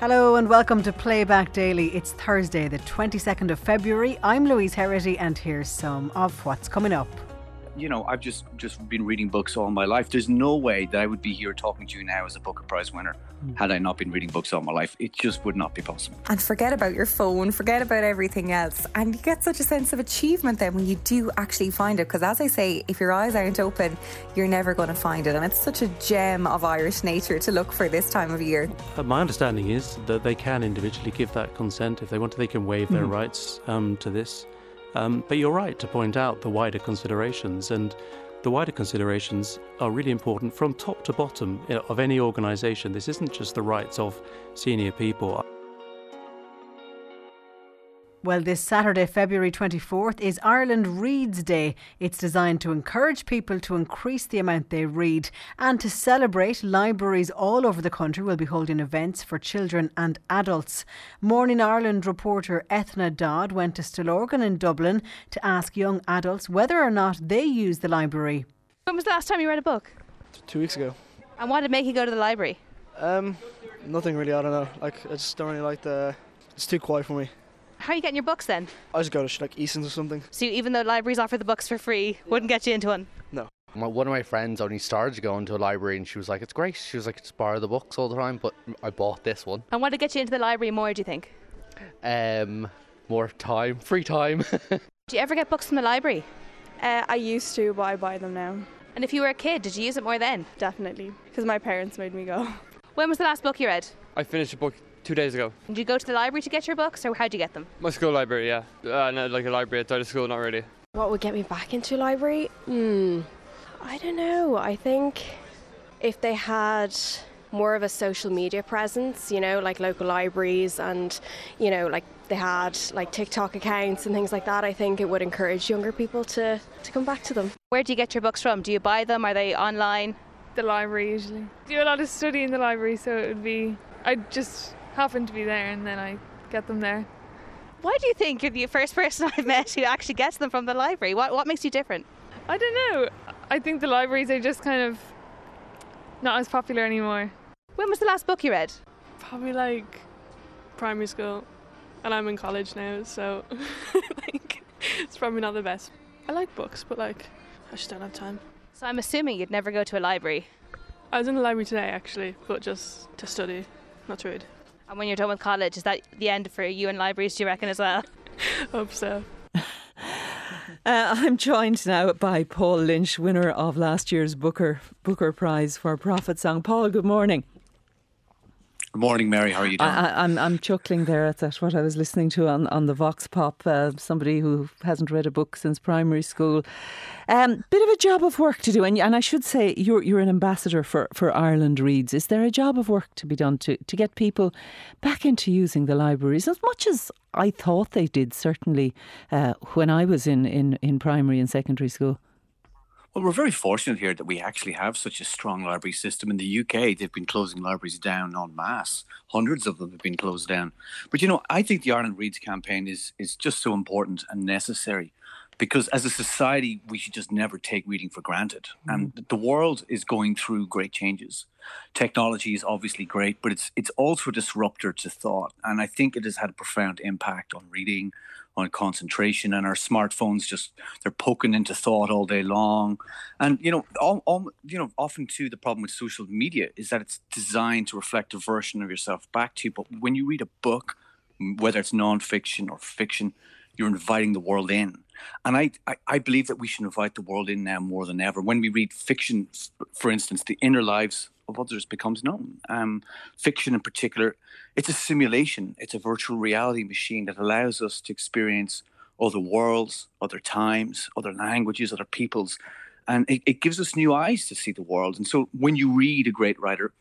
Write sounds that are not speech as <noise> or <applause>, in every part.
Hello and welcome to Playback Daily. It's Thursday, the 22nd of February. I'm Louise Herity, and here's some of what's coming up you know, I've just just been reading books all my life. There's no way that I would be here talking to you now as a Booker Prize winner mm. had I not been reading books all my life. It just would not be possible. And forget about your phone, forget about everything else, and you get such a sense of achievement then when you do actually find it. Because as I say, if your eyes aren't open, you're never going to find it, and it's such a gem of Irish nature to look for this time of year. Uh, my understanding is that they can individually give that consent if they want to. They can waive mm. their rights um, to this. Um, but you're right to point out the wider considerations, and the wider considerations are really important from top to bottom of any organisation. This isn't just the rights of senior people. Well, this Saturday, February 24th, is Ireland Reads Day. It's designed to encourage people to increase the amount they read and to celebrate. Libraries all over the country will be holding events for children and adults. Morning Ireland reporter Ethna Dodd went to Stillorgan in Dublin to ask young adults whether or not they use the library. When was the last time you read a book? Two weeks ago. And what did make you go to the library? Um, nothing really. I don't know. Like I just don't really like the. It's too quiet for me. How are you getting your books then? I just go to like Eason's or something. So even though libraries offer the books for free, wouldn't get you into one? No. My, one of my friends only started going to a library and she was like, it's great. She was like, just borrow the books all the time, but I bought this one. And what to get you into the library more, do you think? Um, more time, free time. <laughs> do you ever get books from the library? Uh, I used to, but I buy them now. And if you were a kid, did you use it more then? Definitely, because my parents made me go. When was the last book you read? I finished a book two days ago. Did you go to the library to get your books, or how'd you get them? My school library, yeah. Uh, no, like a library outside of school, not really. What would get me back into a library? Hmm. I don't know. I think if they had more of a social media presence, you know, like local libraries and, you know, like they had like TikTok accounts and things like that, I think it would encourage younger people to, to come back to them. Where do you get your books from? Do you buy them? Are they online? The library usually. Do a lot of study in the library, so it would be. I just happen to be there and then I get them there. Why do you think you're the first person <laughs> I've met who actually gets them from the library? What, what makes you different? I don't know. I think the libraries are just kind of not as popular anymore. When was the last book you read? Probably like primary school. And I'm in college now, so <laughs> like it's probably not the best. I like books, but like I just don't have time. So I'm assuming you'd never go to a library. I was in the library today actually, but just to study, not to read. And when you're done with college, is that the end for you and libraries, do you reckon, as well? <laughs> Hope so. <laughs> Uh, I'm joined now by Paul Lynch, winner of last year's Booker Booker Prize for Prophet Song. Paul, good morning. Good morning, Mary. How are you doing? I, am I'm, I'm chuckling there at that, what I was listening to on, on the Vox Pop. Uh, somebody who hasn't read a book since primary school. Um, bit of a job of work to do, and, and I should say you're you're an ambassador for, for Ireland Reads. Is there a job of work to be done to, to get people back into using the libraries as much as I thought they did? Certainly, uh, when I was in, in, in primary and secondary school. Well, we're very fortunate here that we actually have such a strong library system. In the UK, they've been closing libraries down en masse. Hundreds of them have been closed down. But you know, I think the Ireland Reads campaign is is just so important and necessary because as a society, we should just never take reading for granted. Mm. And the world is going through great changes. Technology is obviously great, but it's it's also a disruptor to thought. And I think it has had a profound impact on reading, on concentration and our smartphones just they're poking into thought all day long. And you know all, all, you know often too the problem with social media is that it's designed to reflect a version of yourself back to you. But when you read a book whether it's non-fiction or fiction you're inviting the world in. And I, I, I believe that we should invite the world in now more than ever. When we read fiction for instance the inner lives of others becomes known. Um, fiction, in particular, it's a simulation. It's a virtual reality machine that allows us to experience other worlds, other times, other languages, other peoples, and it, it gives us new eyes to see the world. And so, when you read a great writer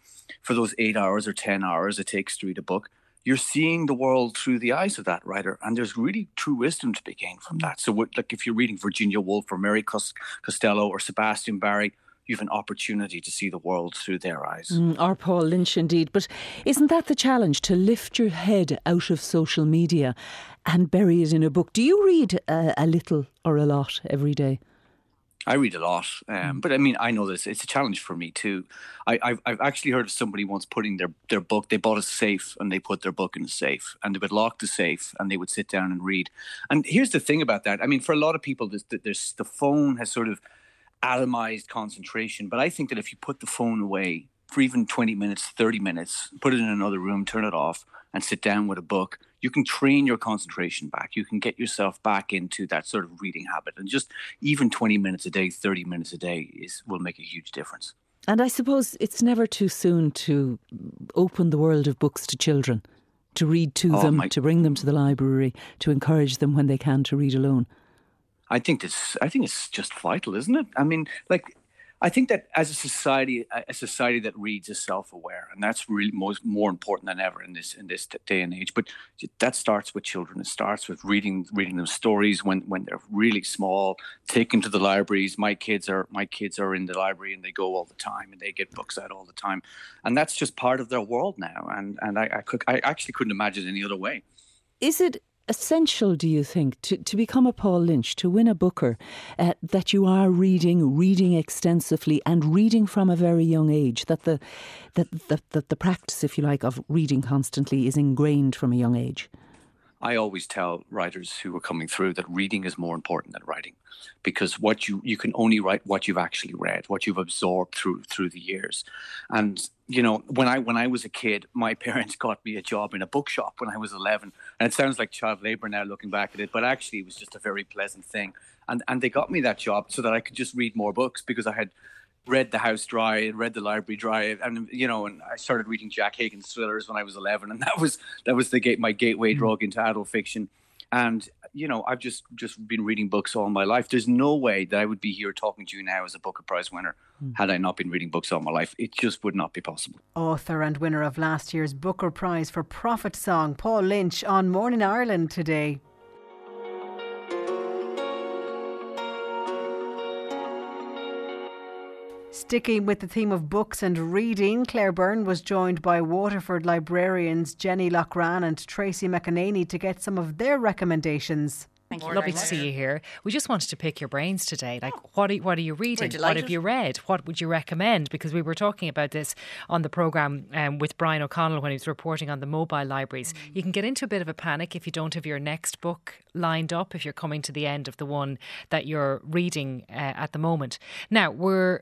for those eight hours or ten hours it takes to read a book, you're seeing the world through the eyes of that writer, and there's really true wisdom to be gained from that. So, like if you're reading Virginia Woolf or Mary Costello or Sebastian Barry, you have an opportunity to see the world through their eyes. Mm, or Paul Lynch, indeed. But isn't that the challenge to lift your head out of social media and bury it in a book? Do you read uh, a little or a lot every day? I read a lot, um, but I mean, I know this. It's a challenge for me too. I, have I've actually heard of somebody once putting their their book. They bought a safe and they put their book in a safe, and they would lock the safe and they would sit down and read. And here's the thing about that. I mean, for a lot of people, there's the phone has sort of atomized concentration, but I think that if you put the phone away for even 20 minutes, 30 minutes, put it in another room, turn it off, and sit down with a book, you can train your concentration back. You can get yourself back into that sort of reading habit. And just even 20 minutes a day, 30 minutes a day is will make a huge difference. And I suppose it's never too soon to open the world of books to children, to read to oh, them, my... to bring them to the library, to encourage them when they can to read alone. I think this. I think it's just vital, isn't it? I mean, like I think that as a society, a society that reads is self-aware, and that's really most more important than ever in this in this day and age. But that starts with children. It starts with reading reading them stories when when they're really small. Taking to the libraries. My kids are my kids are in the library and they go all the time and they get books out all the time, and that's just part of their world now. And and I I, could, I actually couldn't imagine any other way. Is it essential, do you think, to, to become a Paul Lynch, to win a Booker, uh, that you are reading, reading extensively, and reading from a very young age? That the that, that, that the practice, if you like, of reading constantly is ingrained from a young age. I always tell writers who are coming through that reading is more important than writing because what you you can only write what you've actually read, what you've absorbed through through the years. And you know, when I when I was a kid, <laughs> my parents got me a job in a bookshop when I was 11. And it sounds like child labor now looking back at it, but actually it was just a very pleasant thing. And and they got me that job so that I could just read more books because I had read the house dry and read the library dry and you know and i started reading jack higgins thrillers when i was 11 and that was that was the gate my gateway mm. drug into adult fiction. And you know i've just just been reading books all my life. There's no way that i would be here talking to you now as a booker prize winner mm. had i not been reading books all my life. It just would not be possible. Author and winner of last year's booker prize for prophet song paul lynch on morning ireland today Sticking with the theme of books and reading, Claire Byrne was joined by Waterford librarians Jenny Lochran and Tracy McEnany to get some of their recommendations. Thank you. Lovely to see you here. We just wanted to pick your brains today. Like, oh. what are, what are you reading? What have you read? What would you recommend? Because we were talking about this on the programme um, with Brian O'Connell when he was reporting on the mobile libraries. Mm. You can get into a bit of a panic if you don't have your next book lined up, if you're coming to the end of the one that you're reading uh, at the moment. Now, we're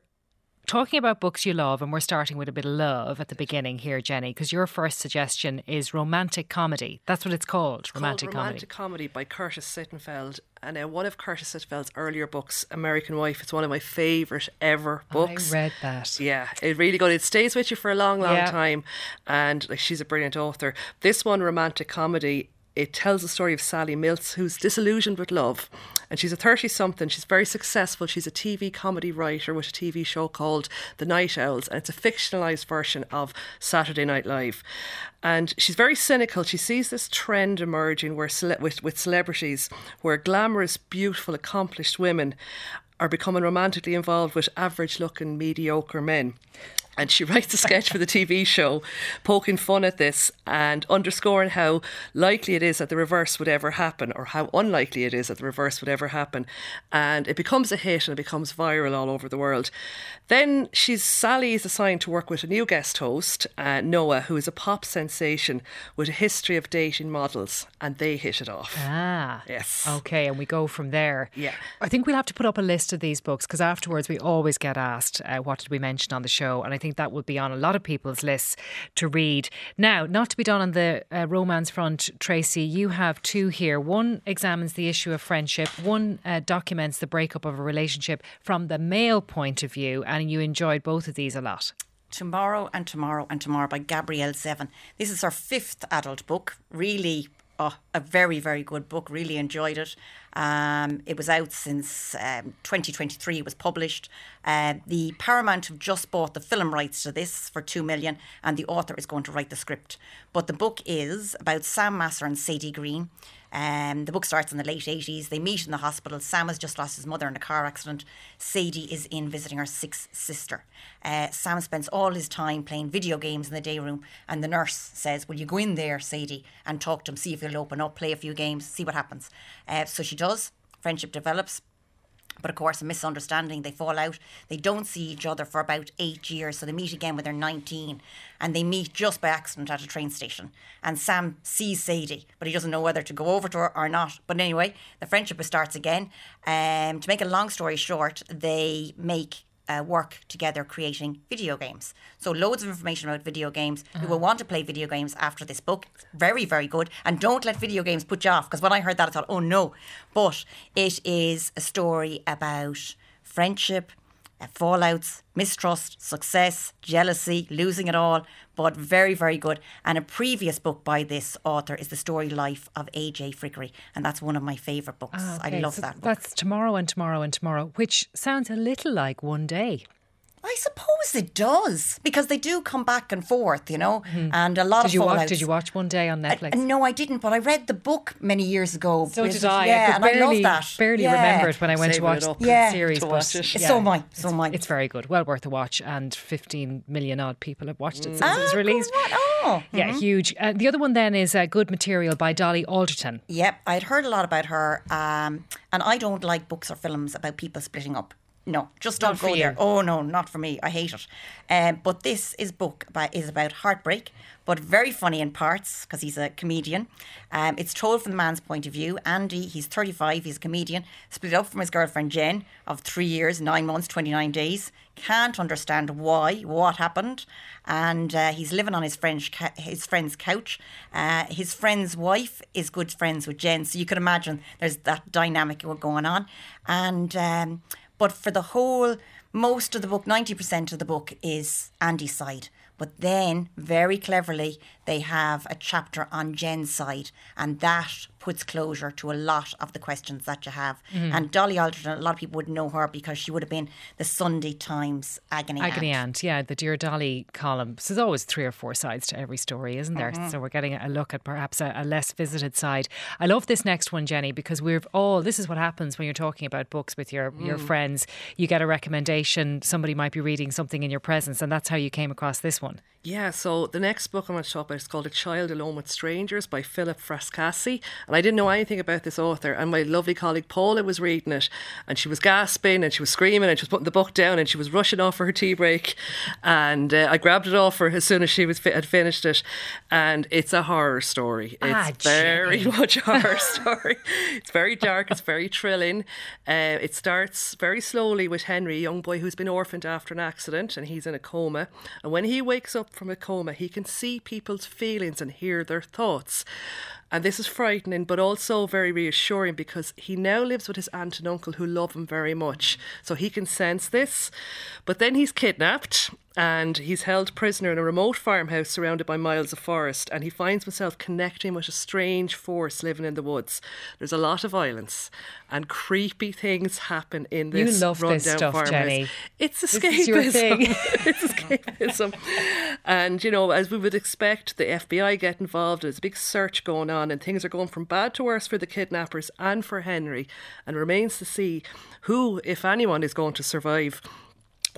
talking about books you love, and we're starting with a bit of love at the beginning here, Jenny, because your first suggestion is romantic comedy. That's what it's called, it's romantic called romantic comedy. by Curtis Sittenfeld. And uh, one of Curtis Sittenfeld's earlier books, American Wife, it's one of my favourite ever books. I read that. Yeah, it really good. It stays with you for a long, long yeah. time. And like she's a brilliant author. This one, romantic comedy, it tells the story of Sally Mills, who's disillusioned with love. And she's a 30 something. She's very successful. She's a TV comedy writer with a TV show called The Night Owls. And it's a fictionalized version of Saturday Night Live. And she's very cynical. She sees this trend emerging where cele- with, with celebrities, where glamorous, beautiful, accomplished women are becoming romantically involved with average looking, mediocre men. And she <laughs> writes a sketch for the TV show, poking fun at this and underscoring how likely it is that the reverse would ever happen, or how unlikely it is that the reverse would ever happen. And it becomes a hit and it becomes viral all over the world. Then she's Sally is assigned to work with a new guest host, uh, Noah, who is a pop sensation with a history of dating models, and they hit it off. Ah, yes. Okay, and we go from there. Yeah, I think we'll have to put up a list of these books because afterwards we always get asked, uh, "What did we mention on the show?" And I think think that would be on a lot of people's lists to read. Now, not to be done on the uh, romance front, Tracy, you have two here. One examines the issue of friendship, one uh, documents the breakup of a relationship from the male point of view, and you enjoyed both of these a lot. Tomorrow and Tomorrow and Tomorrow by Gabrielle Zevin. This is her fifth adult book. Really, oh, a very, very good book. Really enjoyed it. Um, it was out since um, 2023. It was published. Uh, the Paramount have just bought the film rights to this for two million, and the author is going to write the script. But the book is about Sam Masur and Sadie Green. Um, the book starts in the late 80s. They meet in the hospital. Sam has just lost his mother in a car accident. Sadie is in visiting her sixth sister. Uh, Sam spends all his time playing video games in the day room, and the nurse says, Will you go in there, Sadie, and talk to him, see if he'll open up, play a few games, see what happens? Uh, so she does. Friendship develops. But of course, a misunderstanding, they fall out. They don't see each other for about eight years. So they meet again when they're 19 and they meet just by accident at a train station. And Sam sees Sadie, but he doesn't know whether to go over to her or not. But anyway, the friendship starts again. Um, to make a long story short, they make uh, work together creating video games. So, loads of information about video games. Uh-huh. You will want to play video games after this book. It's very, very good. And don't let video games put you off because when I heard that, I thought, oh no. But it is a story about friendship, fallouts, mistrust, success, jealousy, losing it all, but very, very good. And a previous book by this author is The Story Life of A.J. Fikry, and that's one of my favourite books. Ah, okay. I love so that book. That's Tomorrow and Tomorrow and Tomorrow, which sounds a little like One Day. I suppose it does because they do come back and forth, you know, mm-hmm. and a lot did of you watch, Did you watch One Day on Netflix? I, no, I didn't, but I read the book many years ago. So did I. Yeah, I and barely, I love that. Barely yeah. remembered when I went Save to watch the yeah. series. To watch it. Yeah. So my, so my. It's very good, well worth a watch, and 15 million odd people have watched it mm. since ah, it was released. Oh, yeah, mm-hmm. huge. Uh, the other one then is uh, Good Material by Dolly Alderton. Yep, I'd heard a lot about her, um, and I don't like books or films about people splitting up. No, just don't go there. Oh no, not for me. I hate it. Um, but this is book about, is about heartbreak, but very funny in parts because he's a comedian. Um, it's told from the man's point of view. Andy, he's 35, he's a comedian, split up from his girlfriend Jen of three years, nine months, 29 days. Can't understand why, what happened, and uh, he's living on his friend's his friend's couch. Uh, his friend's wife is good friends with Jen, so you can imagine there's that dynamic going on, and. Um, but for the whole, most of the book, 90% of the book is Andy's side. But then, very cleverly, they have a chapter on Jen's side, and that puts closure to a lot of the questions that you have. Mm-hmm. And Dolly Alderton, a lot of people would know her because she would have been the Sunday Times agony, agony aunt. Yeah, the Dear Dolly column. So there's always three or four sides to every story, isn't there? Mm-hmm. So we're getting a look at perhaps a, a, less visited side. I love this next one, Jenny, because we've all. This is what happens when you're talking about books with your mm. your friends. You get a recommendation. Somebody might be reading something in your presence, and that's how you came across this one. Yeah, so the next book I'm going to talk about is called A Child Alone with Strangers by Philip Fracassi. And I didn't know anything about this author. And my lovely colleague Paula was reading it and she was gasping and she was screaming and she was putting the book down and she was rushing off for her tea break. And uh, I grabbed it off her as soon as she was had finished it. And it's a horror story. Ah, it's ah, very <laughs> much a horror story. It's very dark, it's very thrilling. Uh, it starts very slowly with Henry, a young boy who's been orphaned after an accident and he's in a coma. And when he wakes up from a coma, he can see people's feelings and hear their thoughts. And this is frightening, but also very reassuring because he now lives with his aunt and uncle who love him very much. So he can sense this. But then he's kidnapped and he's held prisoner in a remote farmhouse surrounded by miles of forest. And he finds himself connecting with a strange force living in the woods. There's a lot of violence and creepy things happen in this you love rundown this stuff farmhouse. Jenny. It's escapism. <laughs> it's escapism. And you know as we would expect the FBI get involved there's a big search going on and things are going from bad to worse for the kidnappers and for Henry and remains to see who if anyone is going to survive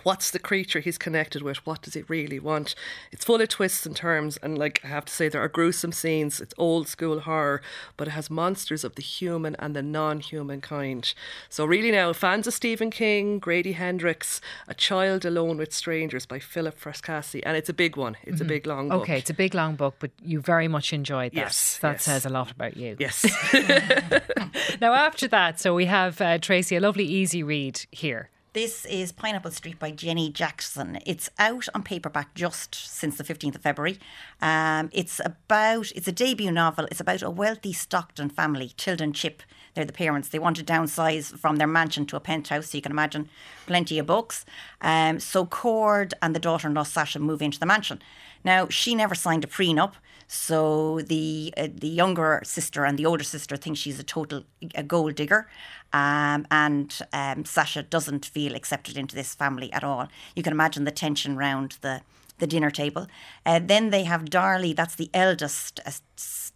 what's the creature he's connected with? What does he really want? It's full of twists and turns, and like I have to say, there are gruesome scenes. It's old school horror, but it has monsters of the human and the non-human kind. So really, now fans of Stephen King, Grady Hendrix, A Child Alone with Strangers by Philip Fracassi, and it's a big one. It's mm-hmm. a big long book. Okay, it's a big long book, but you very much enjoyed that. Yes, that yes. says a lot about you. Yes. <laughs> now after that, so we have uh, Tracy, a lovely easy read here. This is Pineapple Street by Jenny Jackson. It's out on paperback just since the 15th of February. Um, it's about, it's a debut novel. It's about a wealthy Stockton family, Tilden Chip. They're the parents. They want to downsize from their mansion to a penthouse, so you can imagine plenty of books. Um, so Cord and the daughter in law Sasha move into the mansion. Now, she never signed a prenup. So the uh, the younger sister and the older sister think she's a total a gold digger, um, and um, Sasha doesn't feel accepted into this family at all. You can imagine the tension around the the dinner table. Uh, then they have Darley, that's the eldest uh,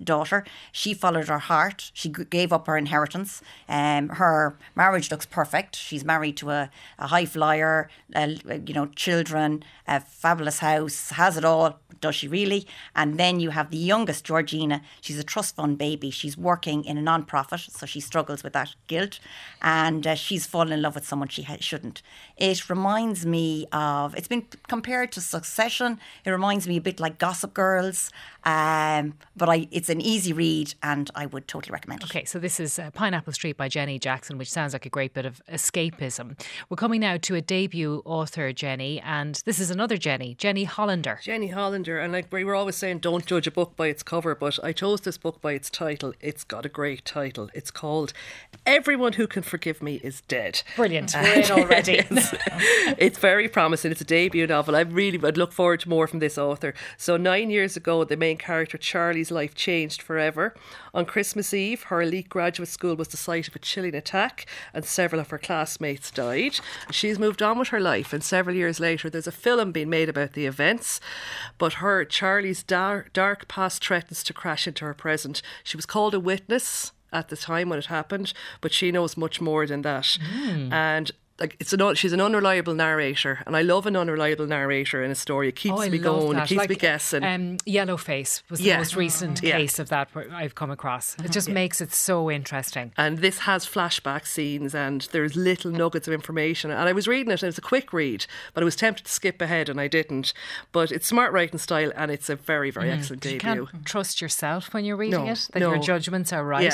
daughter. She followed her heart. She gave up her inheritance. Um, her marriage looks perfect. She's married to a, a high flyer, uh, you know, children, a fabulous house, has it all. Does she really? And then you have the youngest, Georgina. She's a trust fund baby. She's working in a non profit, so she struggles with that guilt. And uh, she's fallen in love with someone she ha- shouldn't. It reminds me of, it's been compared to Succession. It reminds me a bit like Gossip Girls. Um, but I, it's an easy read and I would totally recommend it. Okay, so this is uh, Pineapple Street by Jenny Jackson, which sounds like a great bit of escapism. We're coming now to a debut author, Jenny, and this is another Jenny, Jenny Hollander. Jenny Hollander, and like we were always saying, don't judge a book by its cover, but I chose this book by its title. It's got a great title. It's called Everyone Who Can Forgive Me Is Dead. Brilliant, <laughs> we're in already. it's, <laughs> it's very promising. It's a debut novel. I really would look forward to more from this author. So nine years ago, the main character Charlie's life changed forever. On Christmas Eve, her elite graduate school was the site of a chilling attack, and several of her classmates died. She's moved on with her life, and several years later, there's a film being made about the events. But her, Charlie's dark, dark past threatens to crash into her present. She was called a witness at the time when it happened, but she knows much more than that. Mm. And like it's an she's an unreliable narrator, and I love an unreliable narrator in a story. It keeps oh, me going. That. It keeps like, me guessing. Um, Yellowface was the most recent yeah. case of that I've come across. It just yeah. makes it so interesting. And this has flashback scenes, and there's little nuggets of information. And I was reading it, and it's a quick read, but I was tempted to skip ahead, and I didn't. But it's smart writing style, and it's a very, very mm. excellent debut. You can't trust yourself when you're reading no, it that no. your judgments are right.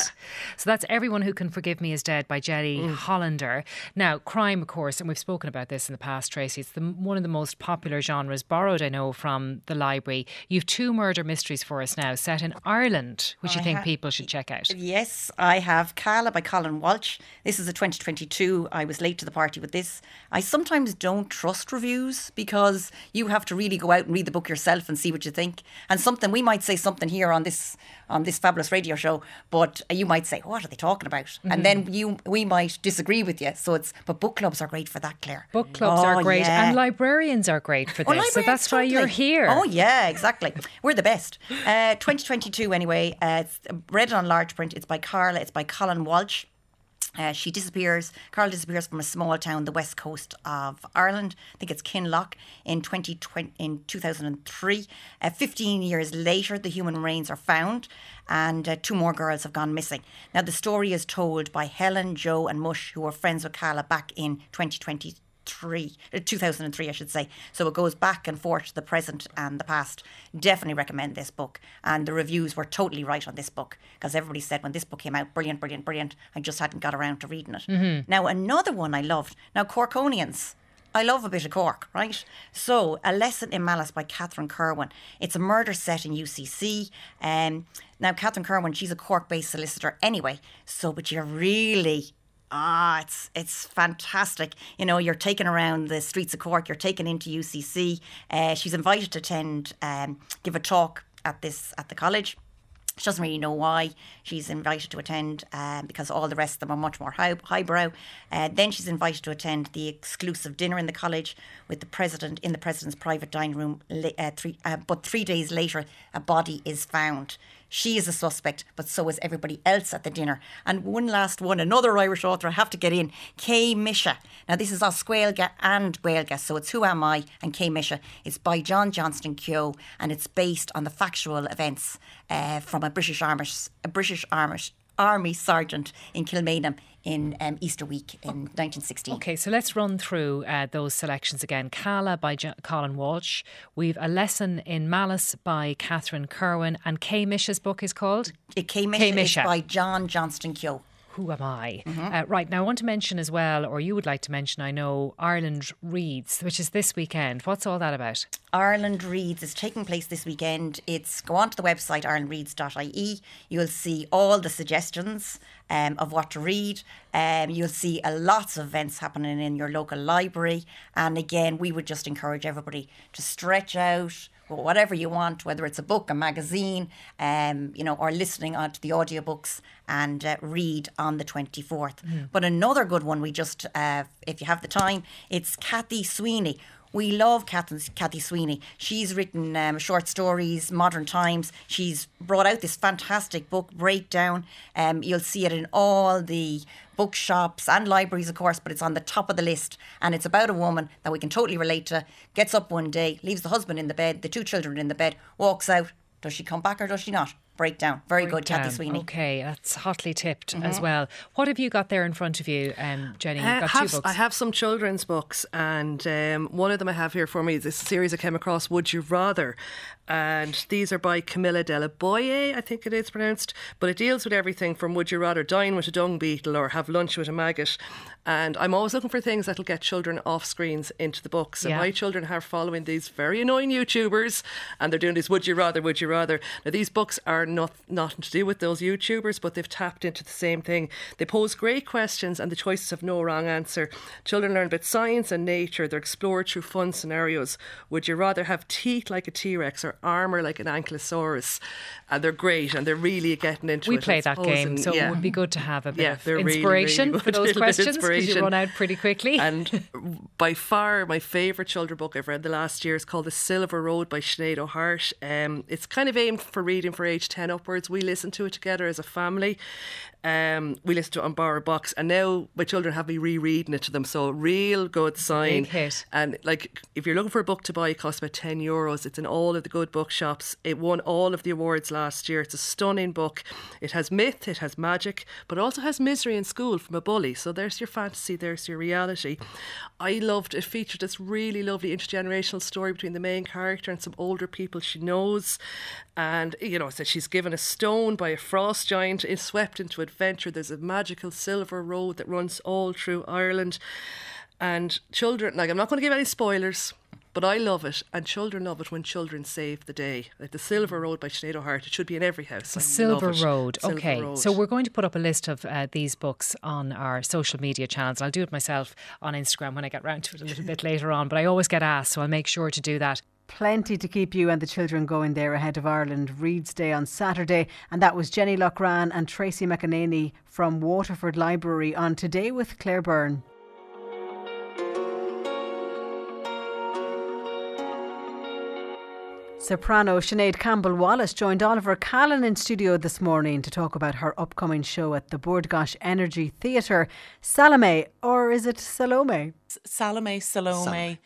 So that's Everyone Who Can Forgive Me Is Dead by Jenny mm. Hollander. Now, crime, of course, and we've spoken about this in the past, Tracy. It's the, one of the most popular genres, borrowed, I know, from the library. You've two murder mysteries for us now, set in Ireland, which I you think ha- people should check out. Yes, I have Kala by Colin Walsh. This is a 2022. I was late to the party with this. I sometimes don't trust reviews because you have to really go out and read the book yourself and see what you think. And something we might say something here on this on this fabulous radio show, but you might say, "What are they talking about?" Mm-hmm. And then you we might disagree with you. So it's but book clubs are great for that, Claire. Book clubs oh, are great, yeah. and librarians are great for oh, this. so that's totally. why you're here. Oh yeah, exactly. We're the best. Uh, 2022 anyway. Uh, it's read it on large print. It's by Carla. It's by Colin Walsh. Uh, she disappears. Carl disappears from a small town, the west coast of Ireland. I think it's Kinlough in 2020, in 2003. Uh, 15 years later, the human remains are found, and uh, two more girls have gone missing. Now, the story is told by Helen, Joe, and Mush, who were friends with Kala back in 2020 three, uh, 2003, I should say. So it goes back and forth to the present and the past. Definitely recommend this book. And the reviews were totally right on this book because everybody said when this book came out, brilliant, brilliant, brilliant. I just hadn't got around to reading it. Mm-hmm. Now, another one I loved. Now, Corkonians. I love a bit of Cork, right? So, A Lesson in Malice by Catherine Kirwan. It's a murder set in UCC. Um, now, Catherine Kirwan, she's a Cork based solicitor anyway. So, but you're really Ah, it's it's fantastic. You know, you're taken around the streets of Cork. You're taken into UCC. Uh, she's invited to attend, um, give a talk at this at the college. She doesn't really know why she's invited to attend um, because all the rest of them are much more high, highbrow. Uh, then she's invited to attend the exclusive dinner in the college with the president in the president's private dining room. Uh, three, uh, but three days later, a body is found. She is a suspect, but so is everybody else at the dinner. And one last one, another Irish author I have to get in, Cé Mise. Now, this is Oscuelga and Gaelga, so it's Who Am I and Cé Mise. It's by John Johnston Keogh, and it's based on the factual events uh, from a British Army, a British Army, Army sergeant in Kilmainham in um, Easter week in 1916. Okay, so let's run through uh, those selections again. Kala by J- Colin Walsh. We've A Lesson in Malice by Catherine Kirwan. And Cé Mise's book is called? Cé Mise, Misha. by John Johnston Keogh who am I? Mm-hmm. Uh, right, now I want to mention as well, or you would like to mention, I know, Ireland Reads, which is this weekend. What's all that about? Ireland Reads is taking place this weekend. It's go on to the website irelandreads.ie. You'll see all the suggestions um, of what to read. Um, you'll see a lots of events happening in your local library. And again, we would just encourage everybody to stretch out whatever you want, whether it's a book, a magazine, um, you know, or listening on to the audiobooks and uh, read on the 24th. Mm. But another good one, we just, uh, if you have the time, it's Cathy Sweeney. We love Cathy, Sweeney. She's written um, short stories, modern times. She's brought out this fantastic book, Breakdown. Um, you'll see it in all the bookshops and libraries, of course, but it's on the top of the list. And it's about a woman that we can totally relate to. Gets up one day, leaves the husband in the bed, the two children in the bed, walks out. Does she come back or does she not? Breakdown. Very breakdown. good, Cathy Sweeney. Okay, that's hotly tipped mm-hmm. as well. What have you got there in front of you, um, Jenny? You've got have, two books. I have some children's books, and um, one of them I have here for me is this series I came across, Would You Rather? And these are by Camilla Della Boye, I think it is pronounced. But it deals with everything from would you rather dine with a dung beetle or have lunch with a maggot. And I'm always looking for things that'll get children off screens into the books. And yeah. my children are following these very annoying YouTubers and they're doing this would you rather, would you rather. Now, these books are not nothing to do with those YouTubers, but they've tapped into the same thing. They pose great questions and the choices have no wrong answer. Children learn about science and nature. They're explored through fun scenarios. Would you rather have teeth like a T Rex or armour like an ankylosaurus? And they're great and they're really getting into we it. We play that game, so yeah. it would be good to have a bit yeah, of inspiration really, really for <laughs> those questions because you run out pretty quickly. And <laughs> by far my favourite children book I've read the last year is called The Silver Road by Sinead O'Hart. Um, it's kind of aimed for reading for age 10 upwards. We listen to it together as a family. Um, we listened to it on Borrow Box, and now my children have me rereading it to them. So real good sign. Big hit. And like, if you're looking for a book to buy, it costs about ten euros. It's in all of the good bookshops. It won all of the awards last year. It's a stunning book. It has myth, it has magic, but also has misery in school from a bully. So there's your fantasy, there's your reality. I loved it. Featured this really lovely intergenerational story between the main character and some older people she knows, and you know, so she's given a stone by a frost giant, is swept into a adventure. There's a magical silver road that runs all through Ireland. And children, like, I'm not going to give any spoilers, but I love it, and children love it when children save the day. Like the Silver Road by Sinead O'Hart, it should be in every house. The Silver Road, Silver okay. Road. So we're going to put up a list of uh, these books on our social media channels. I'll do it myself on Instagram when I get round to it a little bit later on, but I always get asked, so I'll make sure to do that. Plenty to keep you and the children going there ahead of Ireland Reads Day on Saturday. And that was Jenny Loughrane and Tracy McEnany from Waterford Library on Today with Claire Byrne. Soprano Sinead Campbell Wallace joined Oliver Callan in studio this morning to talk about her upcoming show at the Bord Energy Theatre. Salome, or is it Salome? Salome, Salome. Salome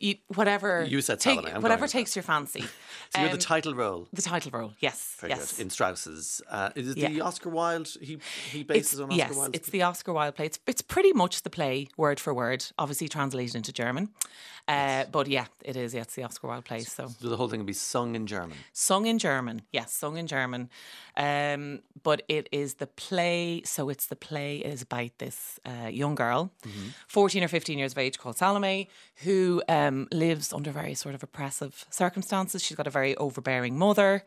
you, whatever you said take, whatever takes your fancy. so um, you're the um, title role. The title role, yes, Very yes. Good. In Strauss's, uh, is it yeah. the Oscar Wilde? He he bases it's, on Oscar yes, Wilde. it's the Oscar Wilde play. It's it's pretty much the play word for word, obviously translated into German. Uh, but yeah, it is. Yeah, it's the Oscar Wilde play. So. so the whole thing will be sung in German. Sung in German, yes, sung in German. Um, but it is the play. So it's the play is about this uh, young girl, mm-hmm. fourteen or fifteen years of age, called Salome, who um, lives under very sort of oppressive circumstances. She's got a very overbearing mother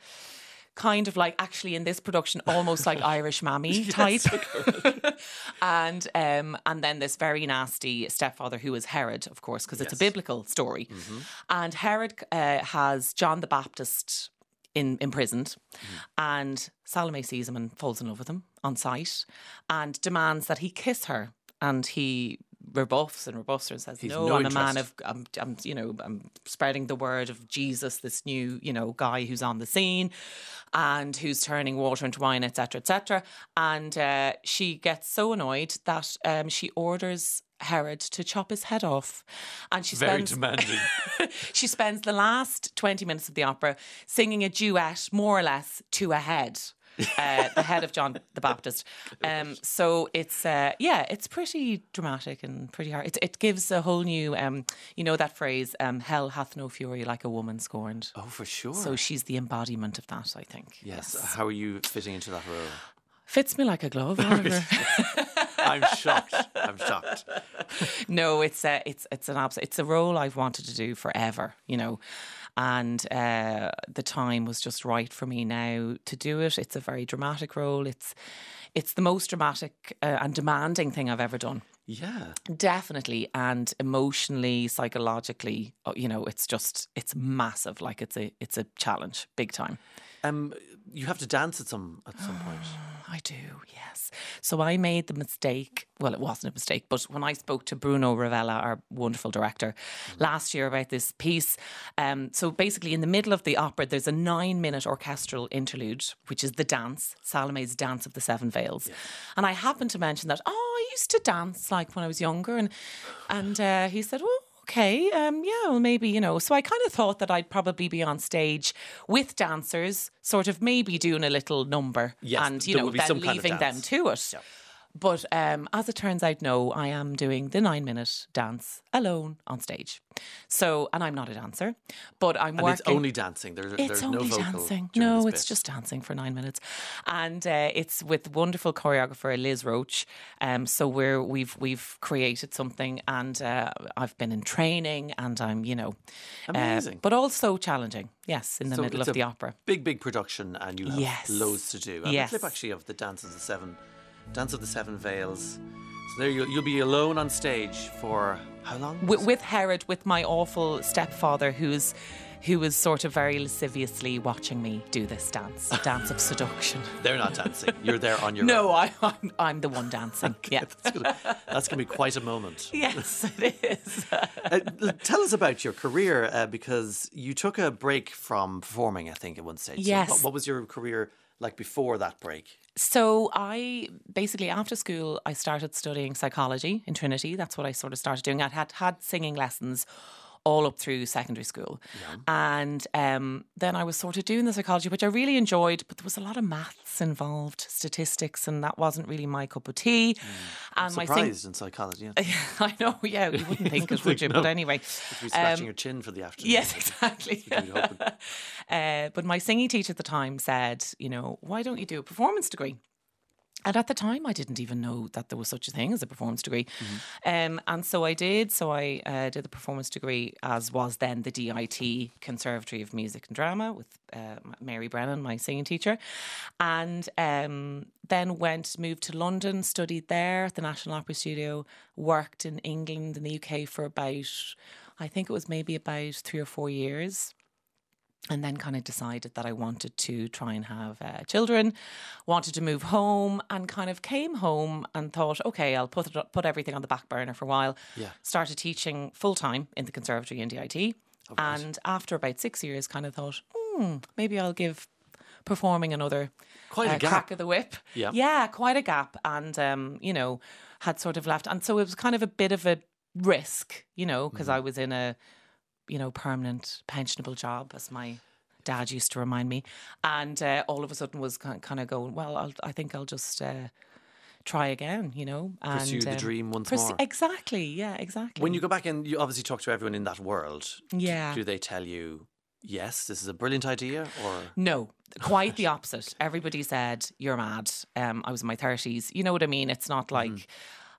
kind of like actually in this production almost like <laughs> Irish mammy type. <laughs> <laughs> and um, and then this very nasty stepfather who is Herod, of course, because yes. it's a biblical story. Mm-hmm. And Herod uh, has John the Baptist in imprisoned, mm-hmm. and Salome sees him and falls in love with him on sight, and demands that he kiss her. And he rebuffs and rebuffs her and says, no, no, I'm interest. a man of, I'm, I'm, you know, I'm spreading the word of Jesus, this new, you know, guy who's on the scene and who's turning water into wine, etc., etc. And uh, she gets so annoyed that um, she orders Herod to chop his head off. And she Very spends demanding. <laughs> she spends the last 20 minutes of the opera singing a duet, more or less, to a head uh, the head of John the Baptist. <laughs> Um, so it's uh, yeah, it's pretty dramatic and pretty hard. It, it gives a whole new, um, you know, that phrase, um, "Hell hath no fury like a woman scorned." Oh, for sure. So she's the embodiment of that, I think. Yes. yes. How are you fitting into that role? Fits me like a glove. <laughs> <laughs> I'm shocked. I'm shocked. no, it's a, it's it's an abs- it's a role I've wanted to do forever. You know, and uh, the time was just right for me now to do it. It's a very dramatic role. It's it's the most dramatic uh, and demanding thing I've ever done. Yeah. Definitely. And emotionally, psychologically, uh, you know, it's just, it's massive. Like it's a, it's a challenge, big time. Um, you have to dance at some at some point. <sighs> I do, yes. So I made the mistake. Well, it wasn't a mistake, but when I spoke to Bruno Ravella, our wonderful director, last year about this piece, um, so basically in the middle of the opera, there's a nine-minute orchestral interlude, which is the dance, Salome's dance of the Seven Veils, and I happened to mention that. Oh, I used to dance like when I was younger, and and uh, he said, "Oh." Okay, um, yeah, well, maybe, you know. So I kind of thought that I'd probably be on stage with dancers, sort of maybe doing a little number Yes, and, you know, then some kind of leaving them to it. But um, as it turns out, no, I am doing the nine minute dance alone on stage. So, and I'm not a dancer, but I'm And working. it's only dancing. There's, It's there's only no vocal. dancing. No, it's bit. just dancing for nine minutes, and uh, it's with wonderful choreographer Liz Roche. Um, so we're we've we've created something, and uh, I've been in training, and I'm you know, uh, Amazing. but also challenging. Yes, in the So middle of the opera. Big, big production, and you have Yes. loads to do. And Yes. a clip actually of the Dance of the Seven, Dance of the Seven Veils. So there you'll, you'll be alone on stage for how long? with, with Herod, with my awful stepfather, who's who was sort of very lasciviously watching me do this dance, <laughs> dance of seduction. They're not dancing. You're there on your <laughs> no, own. I, I'm, I'm the one dancing. <laughs> yeah, that's gonna, that's gonna be quite a moment. yes, it is. Uh, tell us about your career uh, because you took a break from performing, I think, at one stage. So Yes. what, what was your career like before that break? So I basically after school I started studying psychology in Trinity. That's what I sort of started doing. I had had singing lessons all up through secondary school, and um, then I was sort of doing the psychology, which I really enjoyed. But there was a lot of maths involved, statistics, and that wasn't really my cup of tea. And my sing- Surprised in psychology. Yeah. <laughs> I know, yeah, you wouldn't think <laughs> it, would you? No. But anyway, You'd be scratching um, your chin for the afternoon. Yes, exactly. <laughs> uh, but my singing teacher at the time said, you know, why don't you do a performance degree? And at the time, I didn't even know that there was such a thing as a performance degree. Um, and so I did. So I uh, did the performance degree, as was then the DIT Conservatory of Music and Drama with uh, Mary Brennan, my singing teacher. And um, then went, moved to London, studied there at the National Opera Studio, worked in England and the UK for about, I think it was maybe about three or four years and then kind of decided that I wanted to try and have uh, children, wanted to move home, and kind of came home and thought, okay, I'll put it, put everything on the back burner for a while. Yeah. Started teaching full time in the conservatory in DIT, and after about six years, kind of thought, hmm, maybe I'll give performing another Quite a uh, gap. crack of the whip. Yeah. yeah, quite a gap, and um, you know, had sort of left, and so it was kind of a bit of a risk, you know, because Mm-hmm. I was in a you know, permanent pensionable job, as my dad used to remind me. And uh, all of a sudden was kind of going, well, I'll, I think I'll just uh, try again, you know. And, Pursue the um, dream once pursu- more. Exactly, yeah, exactly. When you go back and you obviously talk to everyone in that world, Yeah. do they tell you, yes, this is a brilliant idea? Or No, quite the <laughs> opposite. Everybody said, You're mad. Um, I was in my 30s. You know what I mean? It's not like Mm-hmm.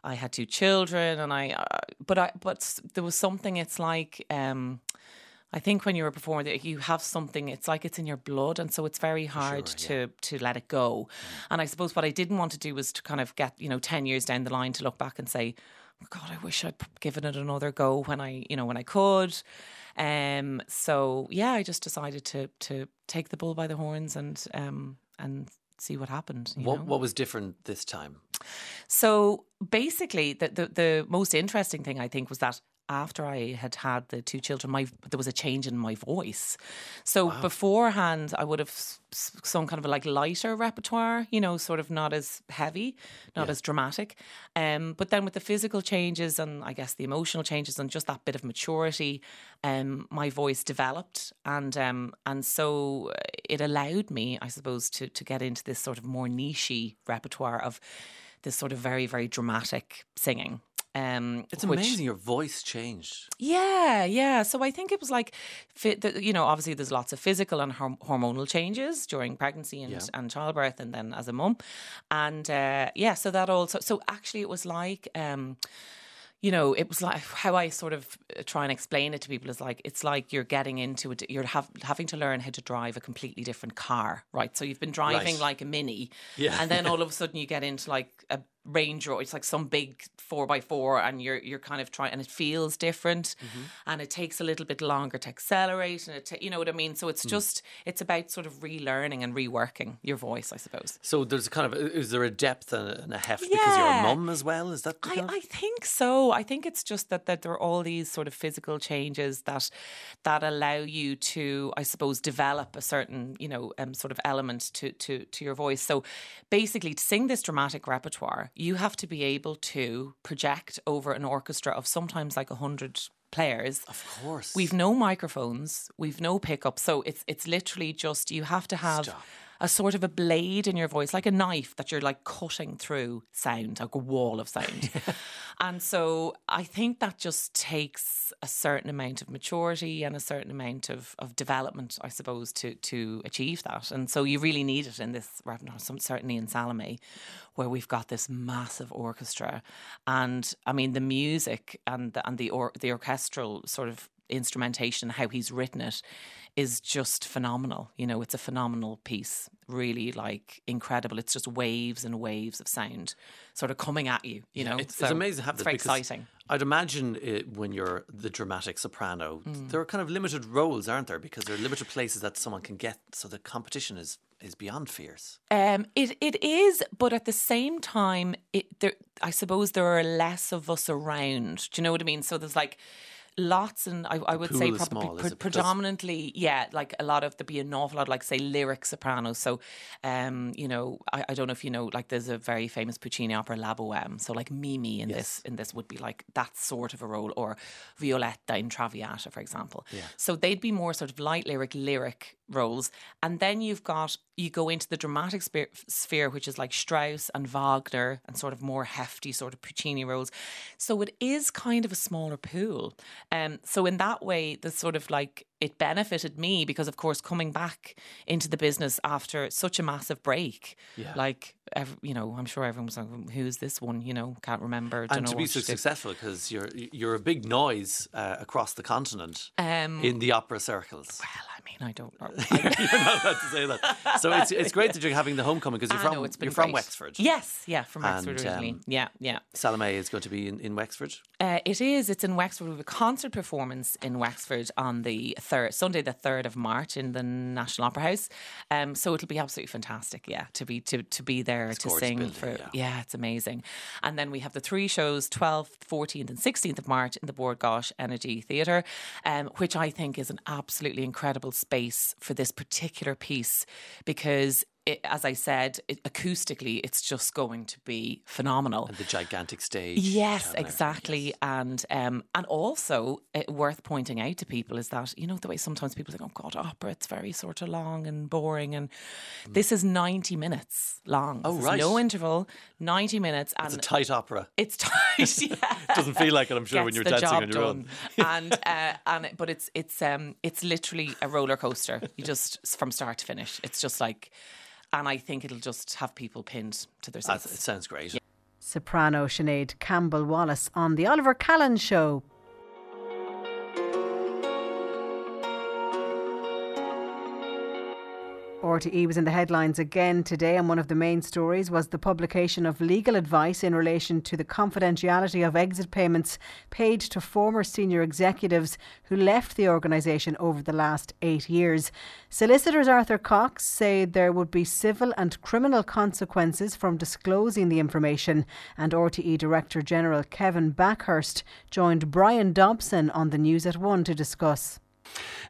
I had two children and I, uh, but I, but there was something, it's like, um, I think when you're a performer, that you have something. It's like it's in your blood, and so it's very hard to to let it go. And I suppose what I didn't want to do was to kind of get you know ten years down the line to look back and say, "Oh God, I wish I'd given it another go when I you know when I could." Um. So yeah, I just decided to to take the bull by the horns and um and see what happened. you what, know? what was different this time? So basically, the, the the most interesting thing I think was that after I had had the two children, my there was a change in my voice. So beforehand, I would have s- s- sung kind of a like lighter repertoire, you know, sort of not as heavy, not as dramatic. Um, but then with the physical changes and I guess the emotional changes and just that bit of maturity, um, my voice developed, and um, and so it allowed me, I suppose, to to get into this sort of more nichey repertoire of this sort of very very dramatic singing. Um, It's which- amazing your voice changed. yeah, yeah. So I think it was like, you know, obviously there's lots of physical and hormonal changes during pregnancy and, Yeah. and childbirth, and then as a mum, and uh, yeah. So that also. So actually, it was like. Um, you know, it was like how I sort of uh, try and explain it to people is like it's like you're getting into it. You're have, having to learn how to drive a completely different car, right? So you've been driving Right. like a mini, Yeah. and then all of a <laughs> sudden you get into like a Range Rover. It's like some big four by four, and you're you're kind of trying, and it feels different, Mm-hmm. and it takes a little bit longer to accelerate, and it ta- you know what I mean. So it's just it's about sort of relearning and reworking your voice, I suppose. So there's a kind of is there a depth and a, heft because you're a Yeah. mum as well? Is that I, I think so. I think it's just that, that there are all these sort of physical changes that that allow you to, I suppose, develop a certain, you know, um, sort of element to, to, to your voice. So basically, to sing this dramatic repertoire, you have to be able to project over an orchestra of sometimes like a hundred players. Of course. We've no microphones, we've no pickup. So it's it's literally just you have to have Stop. A sort of a blade in your voice, like a knife that you're like cutting through sound, like a wall of sound. <laughs> and so I think that just takes a certain amount of maturity and a certain amount of, of development, I suppose, to to achieve that. And so you really need it in this repertoire, certainly in Salome, where we've got this massive orchestra. And I mean the music and the and the or, the orchestral sort of instrumentation, how he's written it, is just phenomenal. You know, it's a phenomenal piece, really like incredible. It's just waves and waves of sound sort of coming at you, you know. it's, So it's amazing to have it's this very exciting. I'd imagine it, when you're the dramatic soprano, Mm. there are kind of limited roles, aren't there? Because there are limited places that someone can get, so the competition is is beyond fierce. Um, it it is, but at the same time, it there. I suppose there are less of us around. Do you know what I mean? So there's like lots, and I, I would say probably pre- predominantly, yeah, like a lot of there'd be an awful lot, like say lyric sopranos. So, um, you know, I, I don't know if you know, like there's a very famous Puccini opera, La Boheme. So like Mimi in this in this would be like that sort of a role, or Violetta in Traviata, for example. Yeah. So they'd be more sort of light lyric, lyric roles. And then you've got, you go into the dramatic spe- sphere, which is like Strauss and Wagner and sort of more hefty sort of Puccini roles. So it is kind of a smaller pool. Um, so in that way, the sort of like, it benefited me because, of course, coming back into the business after such a massive break, Yeah. like, ev- you know, I'm sure everyone's like, who's this one? You know, can't remember. don't and know to be so successful, because you're you're a big noise uh, across the continent Um, in the opera circles. Well, I mean, I don't know. you're not allowed to say that. So it's it's great that you're having the homecoming because you're I from know, you're from great. Wexford. Yes, yeah, from Wexford And, originally. um, yeah, yeah. Salome is going to be in, in Wexford. Uh, it is. It's in Wexford. We have a concert performance in Wexford on the third Sunday, the third of March, in the National Opera House. Um, so it'll be absolutely fantastic. Yeah, to be to to be there to sing building, for. yeah. Yeah. it's amazing. And then we have the three shows: twelfth, fourteenth, and sixteenth of March in the Bord Gáis Energy Theatre, um, which I think is an absolutely incredible space for this particular piece because. It, as I said, it, acoustically, it's just going to be phenomenal. And the gigantic stage. Yes, exactly, and um, and also uh, worth pointing out to people is that you know the way sometimes people think, oh God, opera, it's very sort of long and boring, and this is ninety minutes long. Mm. Oh, There's right. no interval, ninety minutes, and It's a tight opera. it's <laughs> tight. <laughs> yeah. Doesn't feel like it, I'm sure, when you're dancing on your own. <laughs> and uh, and but it's it's um it's literally a roller coaster. You just from start to finish. It's just like, and I think it'll just have people pinned to their That- seats. It sounds great. Soprano Sinead Campbell Wallace on The Oliver Callan Show. RTE was in the headlines again today, and one of the main stories was the publication of legal advice in relation to the confidentiality of exit payments paid to former senior executives who left the organisation over the last eight years. Solicitors Arthur Cox say there would be civil and criminal consequences from disclosing the information, and RTE Director General Kevin Bakhurst joined Brian Dobson on the News at One to discuss.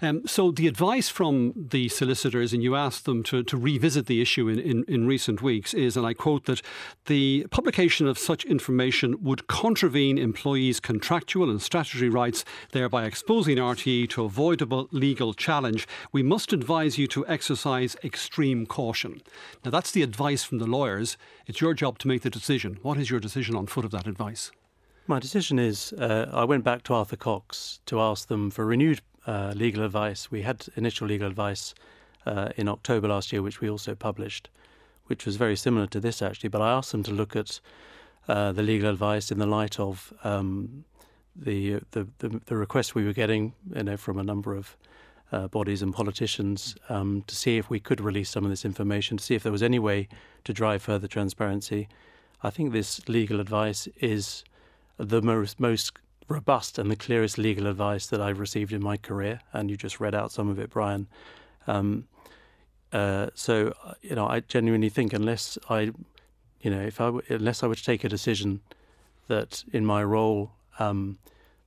Um, so the advice from the solicitors, and you asked them to, to revisit the issue in, in, in recent weeks, is, and I quote, that the publication of such information would contravene employees' contractual and statutory rights, thereby exposing RTE to avoidable legal challenge. We must advise you to exercise extreme caution. Now, that's the advice from the lawyers. It's your job to make the decision. What is your decision on foot of that advice? My decision is uh, I went back to Arthur Cox to ask them for renewed uh, legal advice. We had initial legal advice uh, in October last year, which we also published, which was very similar to this actually. But I asked them to look at uh, the legal advice in the light of um, the, the the the requests we were getting, you know, from a number of uh, bodies and politicians um, to see if we could release some of this information, to see if there was any way to drive further transparency. I think this legal advice is the most, most robust and the clearest legal advice that I've received in my career. And you just read out some of it, Brian. Um, uh, so you know, I genuinely think unless I, you know, if I unless I were to take a decision that in my role um,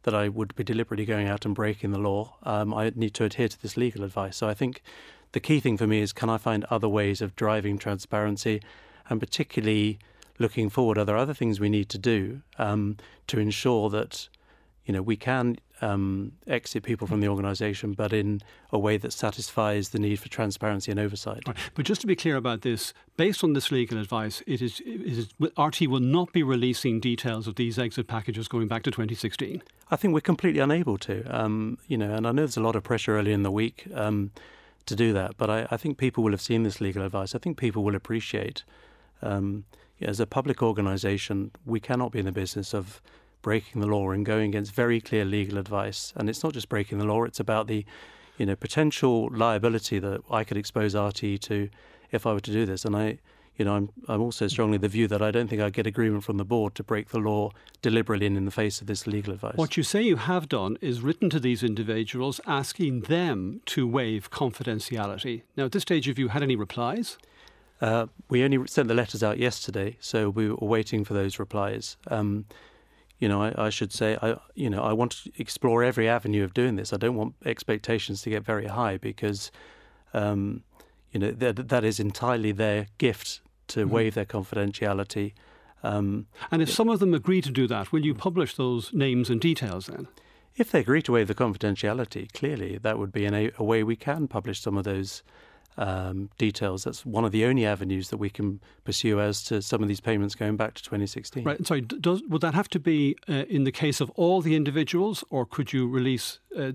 that I would be deliberately going out and breaking the law, um, I need to adhere to this legal advice. So I think the key thing for me is can I find other ways of driving transparency, and particularly looking forward, are there other things we need to do um, to ensure that you know we can um, exit people from the organisation, but in a way that satisfies the need for transparency and oversight. Right. But just to be clear about this, based on this legal advice, it is, it is, RT will not be releasing details of these exit packages going back to 2016. I think we're completely unable to. Um, you know, and I know there's a lot of pressure early in the week um, to do that, but I, I, think people will have seen this legal advice. I think people will appreciate. Um, as a public organisation, we cannot be in the business of breaking the law and going against very clear legal advice. And it's not just breaking the law; it's about the, you know, potential liability that I could expose RT to if I were to do this. And I, you know, I'm I'm also strongly the view that I don't think I'd get agreement from the board to break the law deliberately and in the face of this legal advice. What you say you have done is written to these individuals asking them to waive confidentiality. Now, at this stage, have you had any replies? Uh, we only sent the letters out yesterday, so we were waiting for those replies. Um, you know, I, I, should say, I, you know, I want to explore every avenue of doing this. I don't want expectations to get very high because, um, you know, that, that is entirely their gift to mm-hmm. waive their confidentiality. Um, and if it, some of them agree to do that, will you publish those names and details then? If they agree to waive the confidentiality, clearly that would be a, a way we can publish some of those um, details. That's one of the only avenues that we can pursue as to some of these payments going back to 2016. Right. Sorry, does, would that have to be uh, in the case of all the individuals, or could you release uh,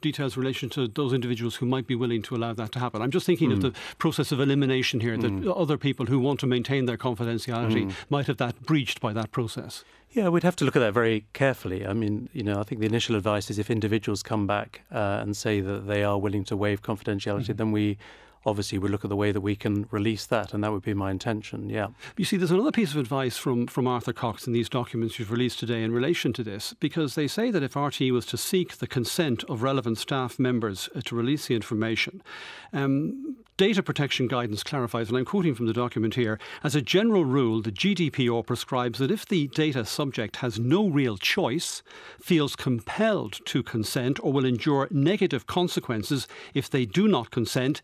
details in relation to those individuals who might be willing to allow that to happen? I'm just thinking mm. of hmm. the process of elimination here, that mm. other people who want to maintain their confidentiality mm. might have that breached by that process. Yeah, we'd have to look at that very carefully. I mean, you know, I think the initial advice is if individuals come back uh, and say that they are willing to waive confidentiality, mm-hmm. then we obviously we look at the way that we can release that, and that would be my intention. Yeah. You see, there's another piece of advice from from Arthur Cox in these documents you've released today in relation to this, because they say that if RTE was to seek the consent of relevant staff members uh, to release the information, um, Data protection guidance clarifies, and I'm quoting from the document here as a general rule, the GDPR prescribes that if the data subject has no real choice, feels compelled to consent, or will endure negative consequences if they do not consent,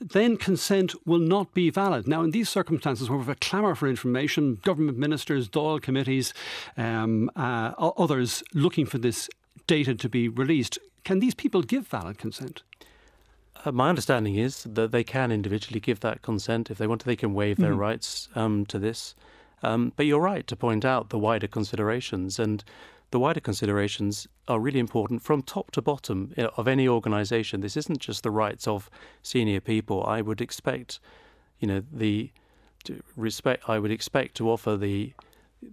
then consent will not be valid. Now, in these circumstances where we have a clamour for information, government ministers, Dáil committees, um, uh, others looking for this data to be released, can these people give valid consent? Uh, my understanding is that they can individually give that consent if they want to. They can waive their mm-hmm. rights um, to this. Um, but you're right to point out the wider considerations, and the wider considerations are really important from top to bottom of any organisation. This isn't just the rights of senior people. I would expect, you know, the respect. I would expect to offer the,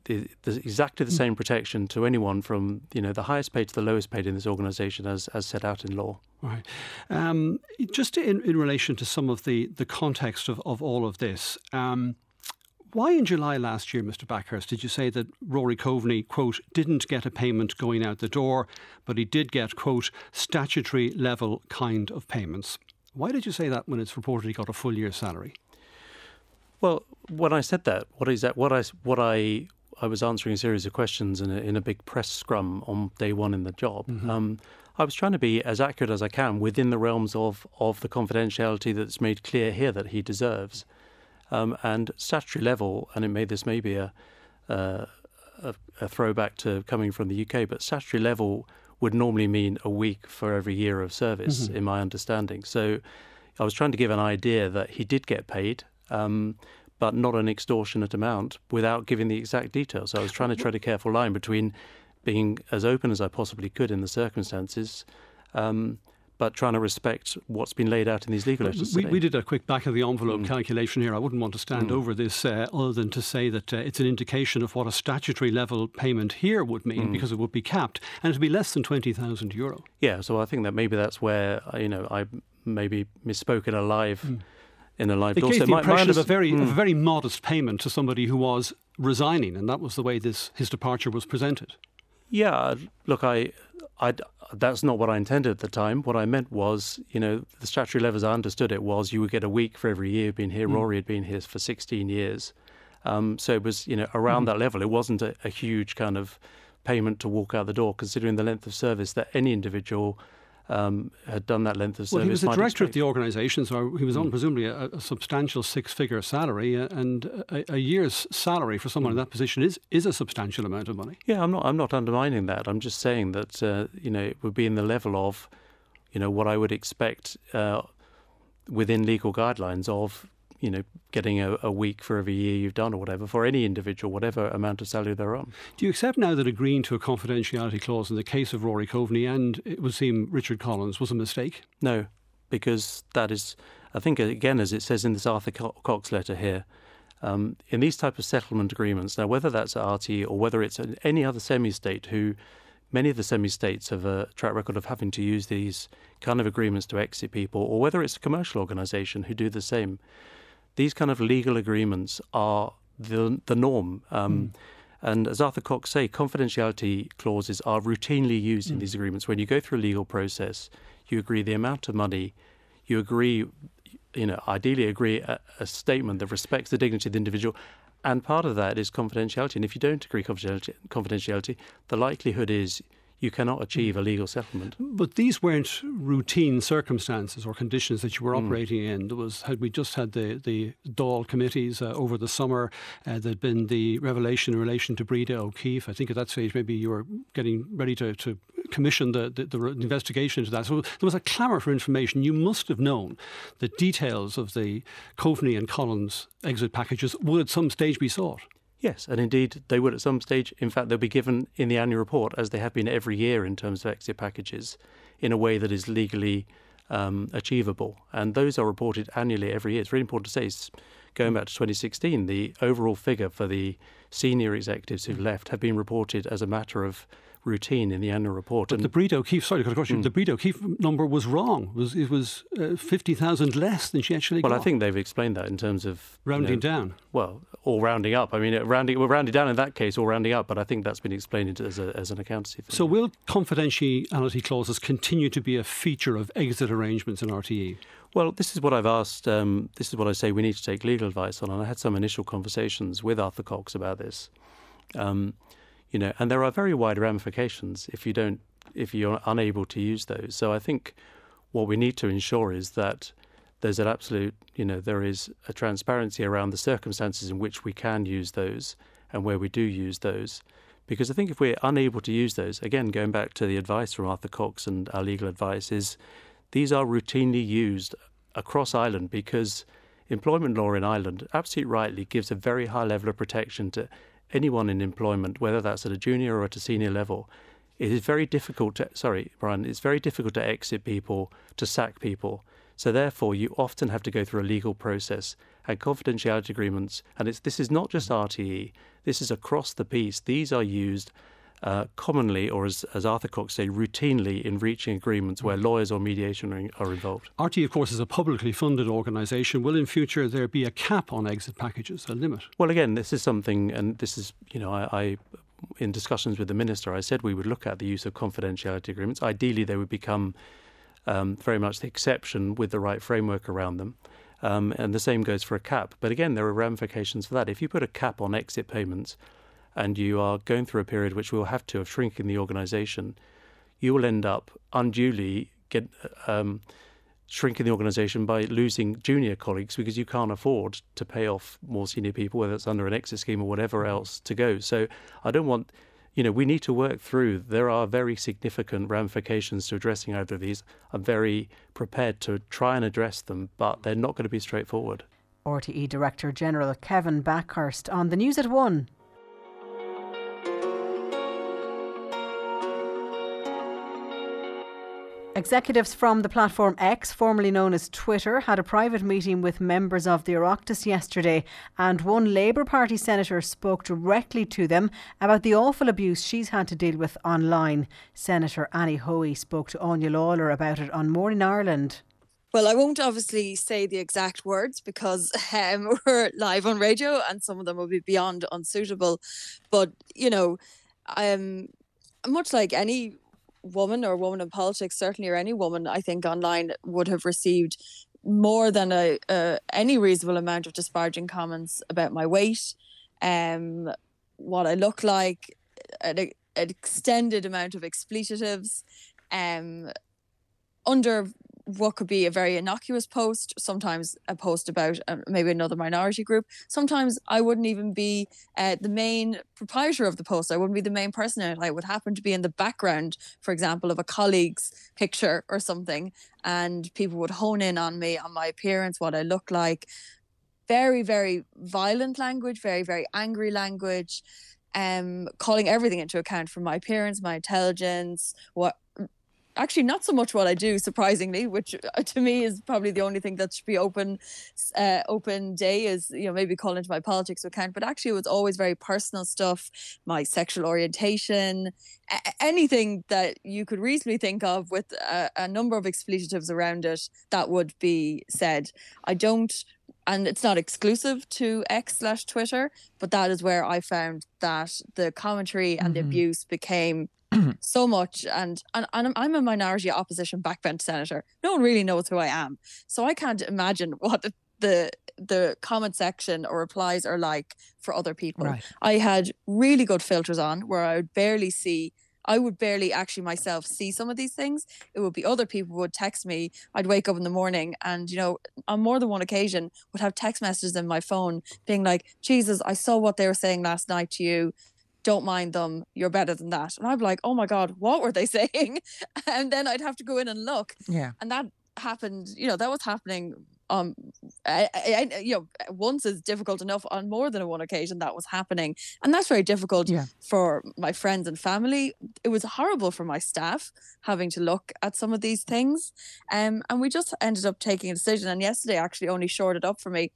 the, the, exactly the same protection to anyone from you know the highest paid to the lowest paid in this organisation as as set out in law. Right. Um, just in, in relation to some of the the context of, of all of this. Um, why in July last year, Mr. Bakhurst, did you say that Rory Coveney, quote, didn't get a payment going out the door, but he did get, quote, statutory level kind of payments? Why did you say that when it's reported he got a full year's salary? Well, when I said that, what is that? What I what I I was answering a series of questions in a, in a big press scrum on day one in the job. Mm-hmm. Um, I was trying to be as accurate as I can within the realms of of the confidentiality that's made clear here that he deserves. Um, and statutory level, and it may this may be a, uh, a, a throwback to coming from the UK, but statutory level would normally mean a week for every year of service, mm-hmm. in my understanding. So I was trying to give an idea that he did get paid, um, but not an extortionate amount without giving the exact details. So I was trying to tread a careful line between being as open as I possibly could in the circumstances. Um, but trying to respect what's been laid out in these legal letters. We, we, did a quick back of the envelope mm. calculation here. I wouldn't want to stand mm. over this uh, other than to say that uh, it's an indication of what a statutory level payment here would mean mm. because it would be capped and it would be less than 20,000 euro. Yeah, so I think that maybe that's where, uh, you know, I maybe misspoke in a live. Mm. in a live it door. gave the my, impression my of a very, mm. a very modest payment to somebody who was resigning, and that was the way this his departure was presented. Yeah, look, I, I, that's not what I intended at the time. What I meant was, you know, the statutory level as I understood it was you would get a week for every year you've here. Mm. Rory had been here for 16 years. Um, so it was, you know, around mm. that level. It wasn't a, a, huge kind of payment to walk out the door, considering the length of service that any individual um, had done that length of service. Well, he was the director of the organisation, so he was on mm. presumably a, a, substantial six-figure salary, uh, and a, a, year's salary for someone mm. in that position is is a substantial amount of money. Yeah, I'm not I'm not undermining that. I'm just saying that uh, you know it would be in the level of, you know, what I would expect uh, within legal guidelines of you know, getting a, a, week for every year you've done or whatever for any individual, whatever amount of salary they're on. Do you accept now that agreeing to a confidentiality clause in the case of Rory Coveney and it would seem Richard Collins was a mistake? No, because that is, I think, again, as it says in this Arthur Cox letter here, um, in these type of settlement agreements, now whether that's at RTE or whether it's any other semi-state who many of the semi-states have a track record of having to use these kind of agreements to exit people, or whether it's a commercial organisation who do the same these kind of legal agreements are the the norm. Um, mm. And as Arthur Cox say, confidentiality clauses are routinely used mm. in hmm. these agreements. When you go through a legal process, you agree the amount of money, you agree, you know, ideally agree a, a statement that respects the dignity of the individual, and part of that is confidentiality. And if you don't agree confidentiality, confidentiality the likelihood is you cannot achieve a legal settlement. But these weren't routine circumstances or conditions that you were mm. operating in. There was had we just had the the Dáil committees uh, over the summer. Uh, there'd been the revelation in relation to Breda O'Keeffe. I think at that stage maybe you were getting ready to, to commission the, the, the investigation into that. So there was a clamour for information. You must have known the details of the Coveney and Collins exit packages would at some stage be sought. Yes, and indeed they would at some stage. In fact, they'll be given in the annual report, as they have been every year in terms of exit packages, in a way that is legally um, achievable. And those are reported annually every year. It's really important to say, going back to 2016, the overall figure for the senior executives who've left have been reported as a matter of routine in the annual report. But and the Breda O'Keeffe, sorry, got a question. Mm. The Breda O'Keeffe number was wrong. It was, it was uh, 50,000 less than she actually well, got. I think they've explained that in terms of rounding you know, down. Well, or rounding up. I mean, rounding, well, rounding down in that case or rounding up, but I think that's been explained as, a, as an accountancy thing. So, will confidentiality clauses continue to be a feature of exit arrangements in RTE? Well, this is what I've asked. Um, this is what I say we need to take legal advice on. And I had some initial conversations with Arthur Cox about this. Um, you know, and there are very wide ramifications if you don't, if you're unable to use those. So I think what we need to ensure is that there's an absolute, you know, there is a transparency around the circumstances in which we can use those and where we do use those. Because I think if we're unable to use those, again, going back to the advice from Arthur Cox and our legal advice, is these are routinely used across Ireland because employment law in Ireland absolutely rightly gives a very high level of protection to anyone in employment, whether that's at a junior or at a senior level, it is very difficult to, sorry, Brian, it's very difficult to exit people, to sack people. So therefore, you often have to go through a legal process and confidentiality agreements. And it's, this is not just RTE, this is across the piece. These are used uh, commonly, or as, as Arthur Cox said, routinely in reaching agreements where lawyers or mediation are, are involved. RT, of course, is a publicly funded organisation. Will in future there be a cap on exit packages, a limit? Well, again, this is something, and this is, you know, I, I in discussions with the minister, I said we would look at the use of confidentiality agreements. Ideally, they would become um, very much the exception with the right framework around them. Um, and the same goes for a cap. But again, there are ramifications for that. If you put a cap on exit payments, and you are going through a period which we'll have to of shrinking the organisation, you will end up unduly get um, shrinking the organisation by losing junior colleagues because you can't afford to pay off more senior people, whether it's under an exit scheme or whatever else to go. So I don't want. You know, we need to work through. There are very significant ramifications to addressing either of these. I'm very prepared to try and address them, but they're not going to be straightforward. RTE Director General Kevin Bakhurst on the news at one. Executives from the platform X, formerly known as Twitter, had a private meeting with members of the Oireachtas yesterday, and one Labour Party senator spoke directly to them about the awful abuse she's had to deal with online. Senator Annie Hoey spoke to Áine Lawlor about it on Morning Ireland. Well, I won't obviously say the exact words because <laughs> um, <laughs> we're live on radio and some of them will be beyond unsuitable. But, you know, um, much like any woman or woman in politics, certainly, or any woman, I think online would have received more than a, a any reasonable amount of disparaging comments about my weight, um, what I look like, an, an extended amount of expletives, um, under what could be a very innocuous post, sometimes a post about uh, maybe another minority group. Sometimes I wouldn't even be uh, the main proprietor of the post. I wouldn't be the main person in it. I would happen to be in the background, for example, of a colleague's picture or something, and people would hone in on me, on my appearance, what I look like. Very, very violent language, very, very angry language. Um, calling everything into account from my appearance, my intelligence, what actually not so much what I do, surprisingly, which uh, to me is probably the only thing that should be open, uh, open day is you know maybe call into my politics account. But actually, it was always very personal stuff, my sexual orientation, a- anything that you could reasonably think of with a, a number of expletives around it that would be said. I don't and it's not exclusive to X slash Twitter, but that is where I found that the commentary and mm-hmm. the abuse became <clears throat> so much and, and and I'm a minority opposition backbench senator. No one really knows who I am. So I can't imagine <laughs> what the the, the comment section or replies are like for other people. Right. I had really good filters on where I would barely see I would barely actually myself see some of these things. It would be other people would text me. I'd wake up in the morning and, you know, on more than one occasion would have text messages in my phone being like, Jesus, I saw what they were saying last night to you. Don't mind them. You're better than that. And i'm like oh my god what were they <laughs> saying? And then i'd have to go in and look. Yeah. And that happened you know that was happening um I, I, you know once is difficult enough on more than one occasion that was happening and that's very difficult yeah. for my friends and family it was horrible for my staff having to look at some of these things um and we just ended up taking a decision and yesterday actually only shored it up for me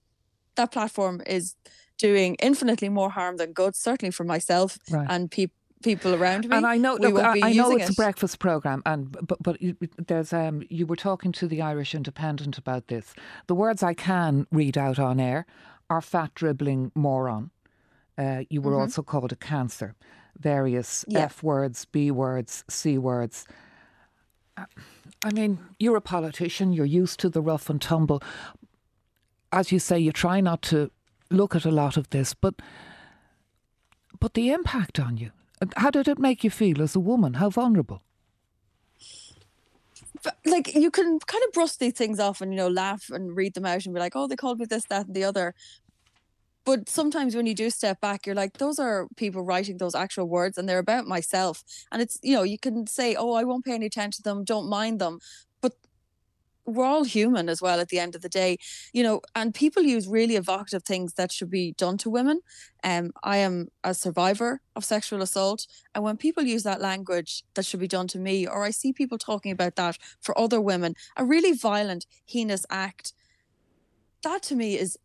that platform is doing infinitely more harm than good, certainly for myself right. and people people around me. And I know, look, I, I know it's it. a breakfast program, and but but there's um you were talking to the Irish Independent about this. The words I can read out on air are fat dribbling moron. Uh, you were mm-hmm. also called a cancer. Various yeah. F words, B words, C words. I mean, you're a politician. You're used to the rough and tumble. As you say, you try not to look at a lot of this, but but the impact on you. How did it make you feel as a woman? How vulnerable? Like you can kind of brush these things off and you know laugh and read them out and be like, oh, they called me this, that, and the other. But sometimes when you do step back, you're like, those are people writing those actual words and they're about myself. And it's, you know, you can say, oh, I won't pay any attention to them, don't mind them we're all human as well at the end of the day you know and people use really evocative things that should be done to women. Um i am a survivor of sexual assault and when people use that language that should be done to me or i see people talking about that for other women a really violent heinous act that to me is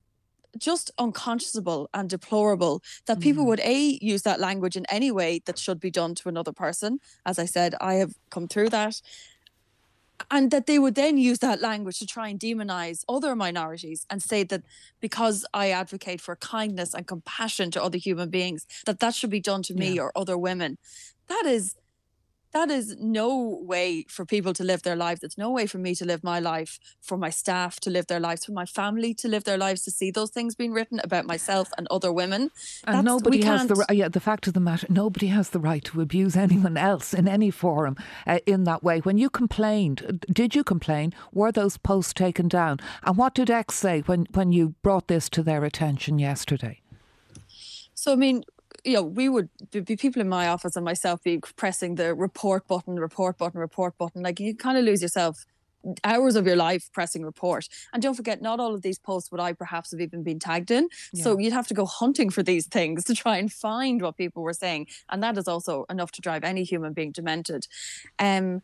just unconscionable and deplorable that mm. people would a use that language in any way that should be done to another person. As i said i have come through that and that they would then use that language to try and demonize other minorities and say that because I advocate for kindness and compassion to other human beings, that that should be done to me yeah. or other women. That is that is no way for people to live their lives. It's no way for me to live my life, for my staff to live their lives, for my family to live their lives, to see those things being written about myself and other women. And That's, nobody has the yeah. The fact of the matter, nobody has the right to abuse anyone else in any forum uh, in that way. When you complained, did you complain? Were those posts taken down? And what did X say when when you brought this to their attention yesterday? So I mean, you know, we would be people in my office and myself be pressing the report button, report button, report button. Like you kind of lose yourself hours of your life pressing report. And don't forget, not all of these posts would I perhaps have even been tagged in. Yeah. So you'd have to go hunting for these things <laughs> to try and find what people were saying. And that is also enough to drive any human being demented. Um,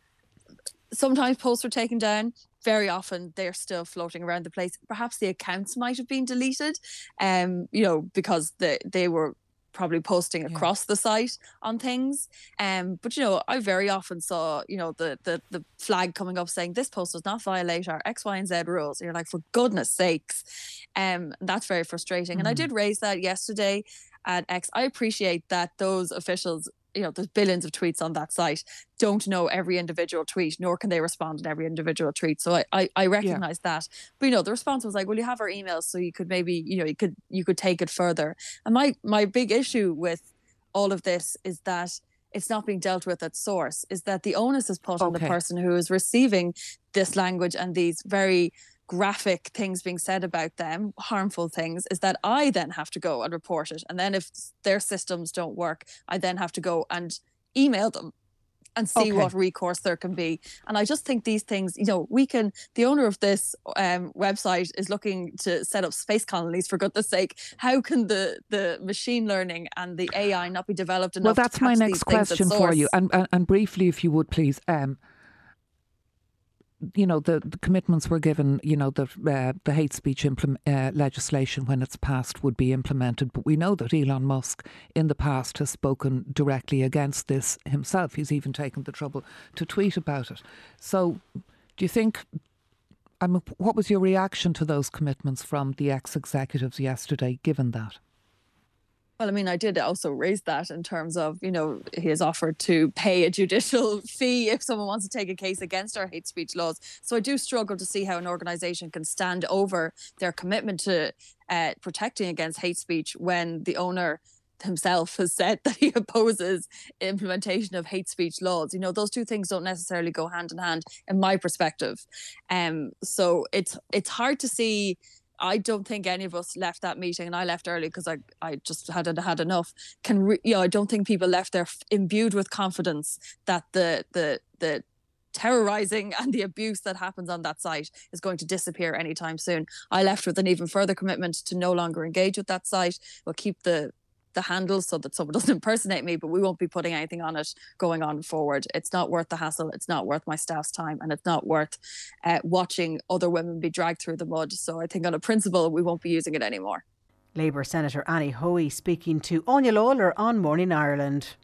sometimes posts are taken down. Very often they're still floating around the place. Perhaps the accounts might have been deleted, um, you know, because they, they were probably posting across the site on things. Um, but you know, I very often saw you know the the the flag coming up saying this post does not violate our X, Y, and Z rules. And you're like, for goodness sakes, um, that's very frustrating. And I Mm. did raise that yesterday at X. I appreciate that those officials you know there's billions of tweets on that site. Don't know every individual tweet nor can they respond to every individual tweet. So i i, I recognize that. But you know the response was like well you have our emails so you could maybe you know you could you could take it further. And my my big issue with all of this is that it's not being dealt with at source is that the onus is put on the person who is receiving this language and these very graphic things being said about them, harmful things, is that I then have to go and report it. And then if their systems don't work, I then have to go and email them and see Okay. what recourse there can be. And I just think these things, you know, we can, the owner of this um, website is looking to set up space colonies for goodness sake. How can the, the machine learning and the AI not be developed enough Well, to that's my next these things at question for you. And, and and briefly, if you would please, um, you know, the, the commitments were given. You know, the uh, the hate speech implement, uh, legislation when it's passed would be implemented. But we know that Elon Musk in the past has spoken directly against this himself. He's even taken the trouble to tweet about it. So, do you think? I mean, what was your reaction to those commitments from the ex executives yesterday? Given that. Well, I mean, I did also raise that in terms of, you know, he has offered to pay a judicial <laughs> fee if someone wants to take a case against our hate speech laws. So I do struggle to see how an organization can stand over their commitment to uh, protecting against hate speech when the owner himself has said <laughs> that he opposes implementation of hate speech laws. You know, those two things don't necessarily go hand in hand in my perspective. Um, so it's it's hard to see I don't think any of us left that meeting, and I left early because I, I just hadn't had enough. Can re- you know, I don't think people left there imbued with confidence that the the the terrorizing and the abuse that happens on that site is going to disappear anytime soon. I left with an even further commitment to no longer engage with that site. We'll keep the the handle so that someone <laughs> doesn't impersonate me, but we won't be putting anything on it going on forward. It's not worth the hassle. It's not worth my staff's time, and it's not worth uh, watching other women be dragged through the mud. So I think, on a principle, we won't be using it anymore. Labour Senator Annie Hoey speaking to Áine Lawlor on Morning Ireland.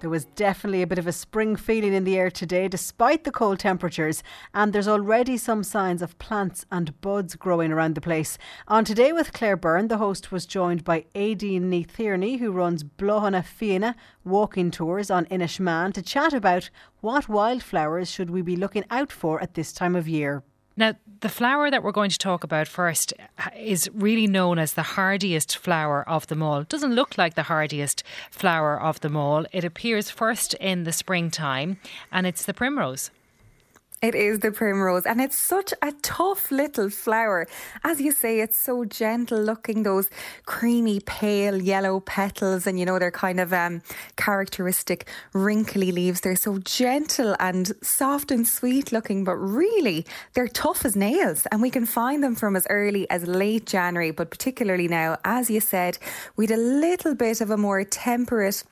There was definitely a bit of a spring feeling in the air today, despite the cold temperatures, and there's already some signs of plants and buds growing around the place. On Today with Claire Byrne, the host was joined by Aideen Neithirny, who runs Blohana Fianna walking tours on Inishmaan, to chat about what wildflowers should we be looking out for at this time of year. Now, the flower that we're going to talk about first is really known as the hardiest flower of them all. It doesn't look like the hardiest flower of them all. It appears first in the springtime, and it's the primrose. It is the primrose, and it's such a tough little flower. As you say, it's so gentle looking, those creamy, pale yellow petals, and you know, they're kind of um, characteristic wrinkly leaves. They're so gentle and soft and sweet looking, but really, they're tough as nails, and we can find them from as early as late January, but particularly now, as you said, we'd a little bit of a more temperate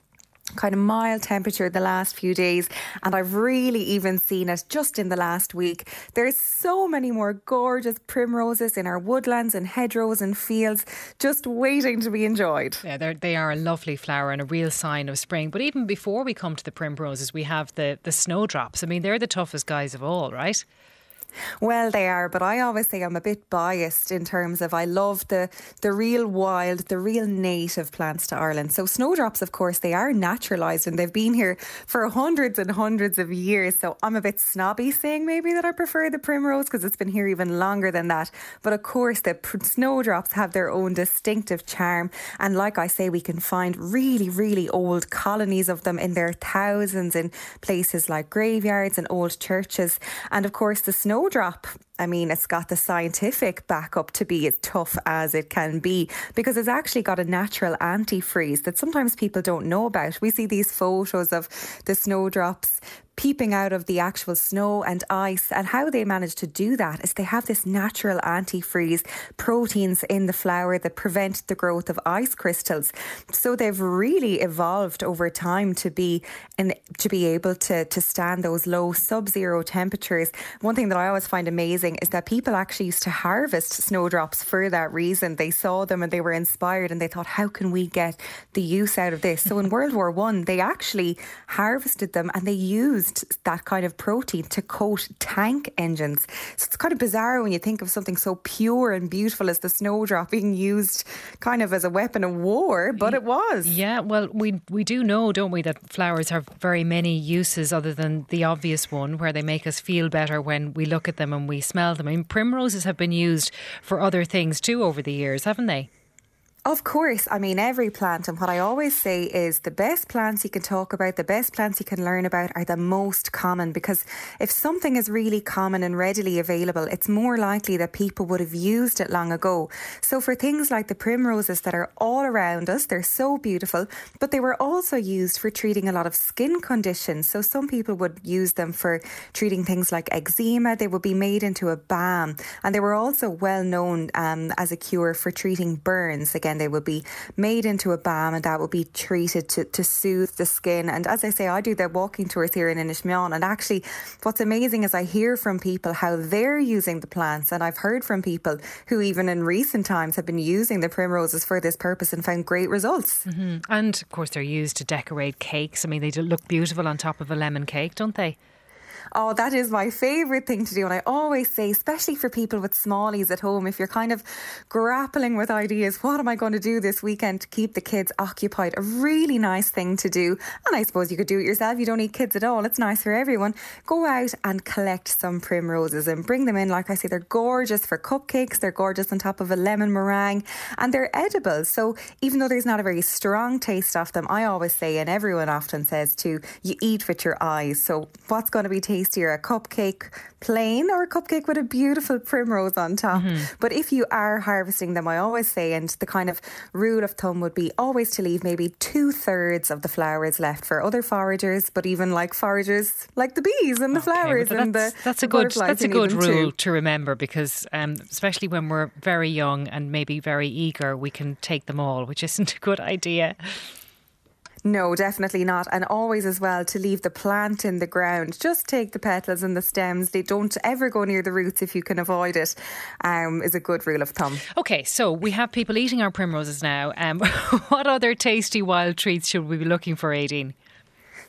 kind of mild temperature the last few days and I've really even seen it just in the last week. There's so many more gorgeous primroses in our woodlands and hedgerows and fields just waiting to be enjoyed. Yeah, they are a lovely flower and a real sign of spring. But even before we come to the primroses, we have the, the snowdrops. I mean, they're the toughest guys of all, right? Well, they are, but I always say I'm a bit biased in terms of I love the the real wild, the real native plants to Ireland. So snowdrops, of course, they are naturalised and they've been here for hundreds and hundreds of years. So I'm a bit snobby saying maybe that I prefer the primrose because it's been here even longer than that. But of course, the pr- snowdrops have their own distinctive charm, and like I say, we can find really, really old colonies of them in their thousands in places like graveyards and old churches. And of course, the snowdrop I mean, it's got the scientific backup to be as tough as it can be because it's actually got a natural antifreeze that sometimes people don't know about. We see these photos of the snowdrops peeping out of the actual snow and ice. And how they manage to do that is they have this natural antifreeze proteins in the flower that prevent the growth of ice crystals. So they've really evolved over time to be in, to be able to to stand those low sub-zero temperatures. One thing that I always find amazing amazing is that people actually used to harvest snowdrops for that reason. They saw them and they were inspired and they thought, how can we get the use out of this? So in World War One, they actually harvested them and they used that kind of protein to coat tank engines. So it's kind of bizarre when you think of something so pure and beautiful as the snowdrop being used kind of as a weapon of war, but it was. Yeah, well, we we do know, don't we, that flowers have very many uses other than the obvious one, where they make us feel better when we look at them and we smell them. I mean, primroses have been used for other things too over the years, haven't they? Of course, I mean, every plant, and what I always say is the best plants you can talk about, the best plants you can learn about are the most common because if something is really common and readily available, it's more likely that people would have used it long ago. So, for things like the primroses that are all around us, they're so beautiful, but they were also used for treating a lot of skin conditions. So, some people would use them for treating things like eczema, they would be made into a balm, and they were also well known um, as a cure for treating burns. Again, they would be made into a balm and that would be treated to, to soothe the skin. And as I say, I do the walking tours here in Inishmaan. And actually, what's amazing is I hear from people how they're using the plants. And I've heard from people who, even in recent times, have been using the primroses for this purpose and found great results. Mm-hmm. And of course, they're used to decorate cakes. I mean, they look beautiful on top of a lemon cake, don't they? Oh, that is my favourite thing to do. And I always say, especially for people with smallies at home, if you're kind of grappling with ideas, what am I going to do this weekend to keep the kids occupied? A really nice thing to do. And I suppose you could do it yourself. You don't need kids at all. It's nice for everyone. Go out and collect some primroses and bring them in. Like I say, they're gorgeous for cupcakes. They're gorgeous on top of a lemon meringue and they're edible. So even though there's not a very strong taste of them, I always say, and everyone often says too, you eat with your eyes. So what's going to be tasty? Tastier, a cupcake plain or a cupcake with a beautiful primrose on top. Mm-hmm. But if you are harvesting them, I always say, and the kind of rule of thumb would be always to leave maybe two thirds of the flowers left for other foragers, but even like foragers like the bees and the okay, flowers and the that's the a good that's a good rule too. to remember because um, especially when we're very young and maybe very eager, we can take them all, which isn't a good idea. No, definitely not. And always as well to leave the plant in the ground. Just take the petals and the stems. They don't ever go near the roots if you can avoid it. Um, is a good rule of thumb. Okay, so we have people eating our primroses now. Um, <laughs> what other tasty wild treats should we be looking for, Aideen?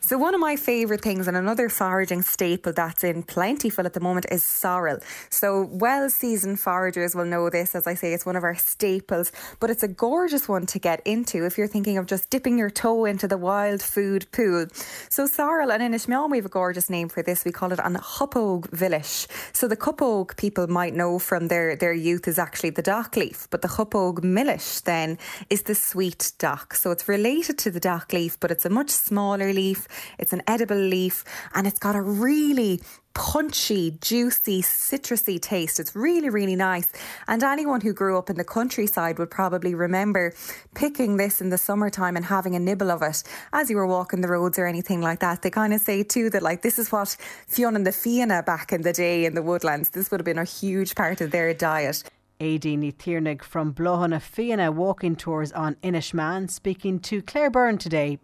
So, one of my favourite things and another foraging staple that's in plentiful at the moment is sorrel. So, well seasoned foragers will know this. As I say, it's one of our staples, but it's a gorgeous one to get into if you're thinking of just dipping your toe into the wild food pool. So, sorrel, and in Ishmael, we have a gorgeous name for this. We call it an Huppogue Vilish. So, the Cuppogue people might know from their, their youth is actually the dock leaf, but the Huppogue Millish then is the sweet dock. So, it's related to the dock leaf, but it's a much smaller leaf. It's an edible leaf and it's got a really punchy, juicy, citrusy taste. It's really, really nice. And anyone who grew up in the countryside would probably remember picking this in the summertime and having a nibble of it as you were walking the roads or anything like that. They kind of say too that like this is what Fionn and the Fianna back in the day in the woodlands. This would have been a huge part of their diet. Aideen Thiernig from Blohana Fianna walking tours on Inishmaan speaking to Claire Byrne today.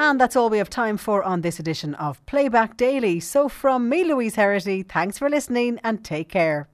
And that's all we have time for on this edition of Playback Daily. So, from me, Louise Herity, thanks for listening and take care.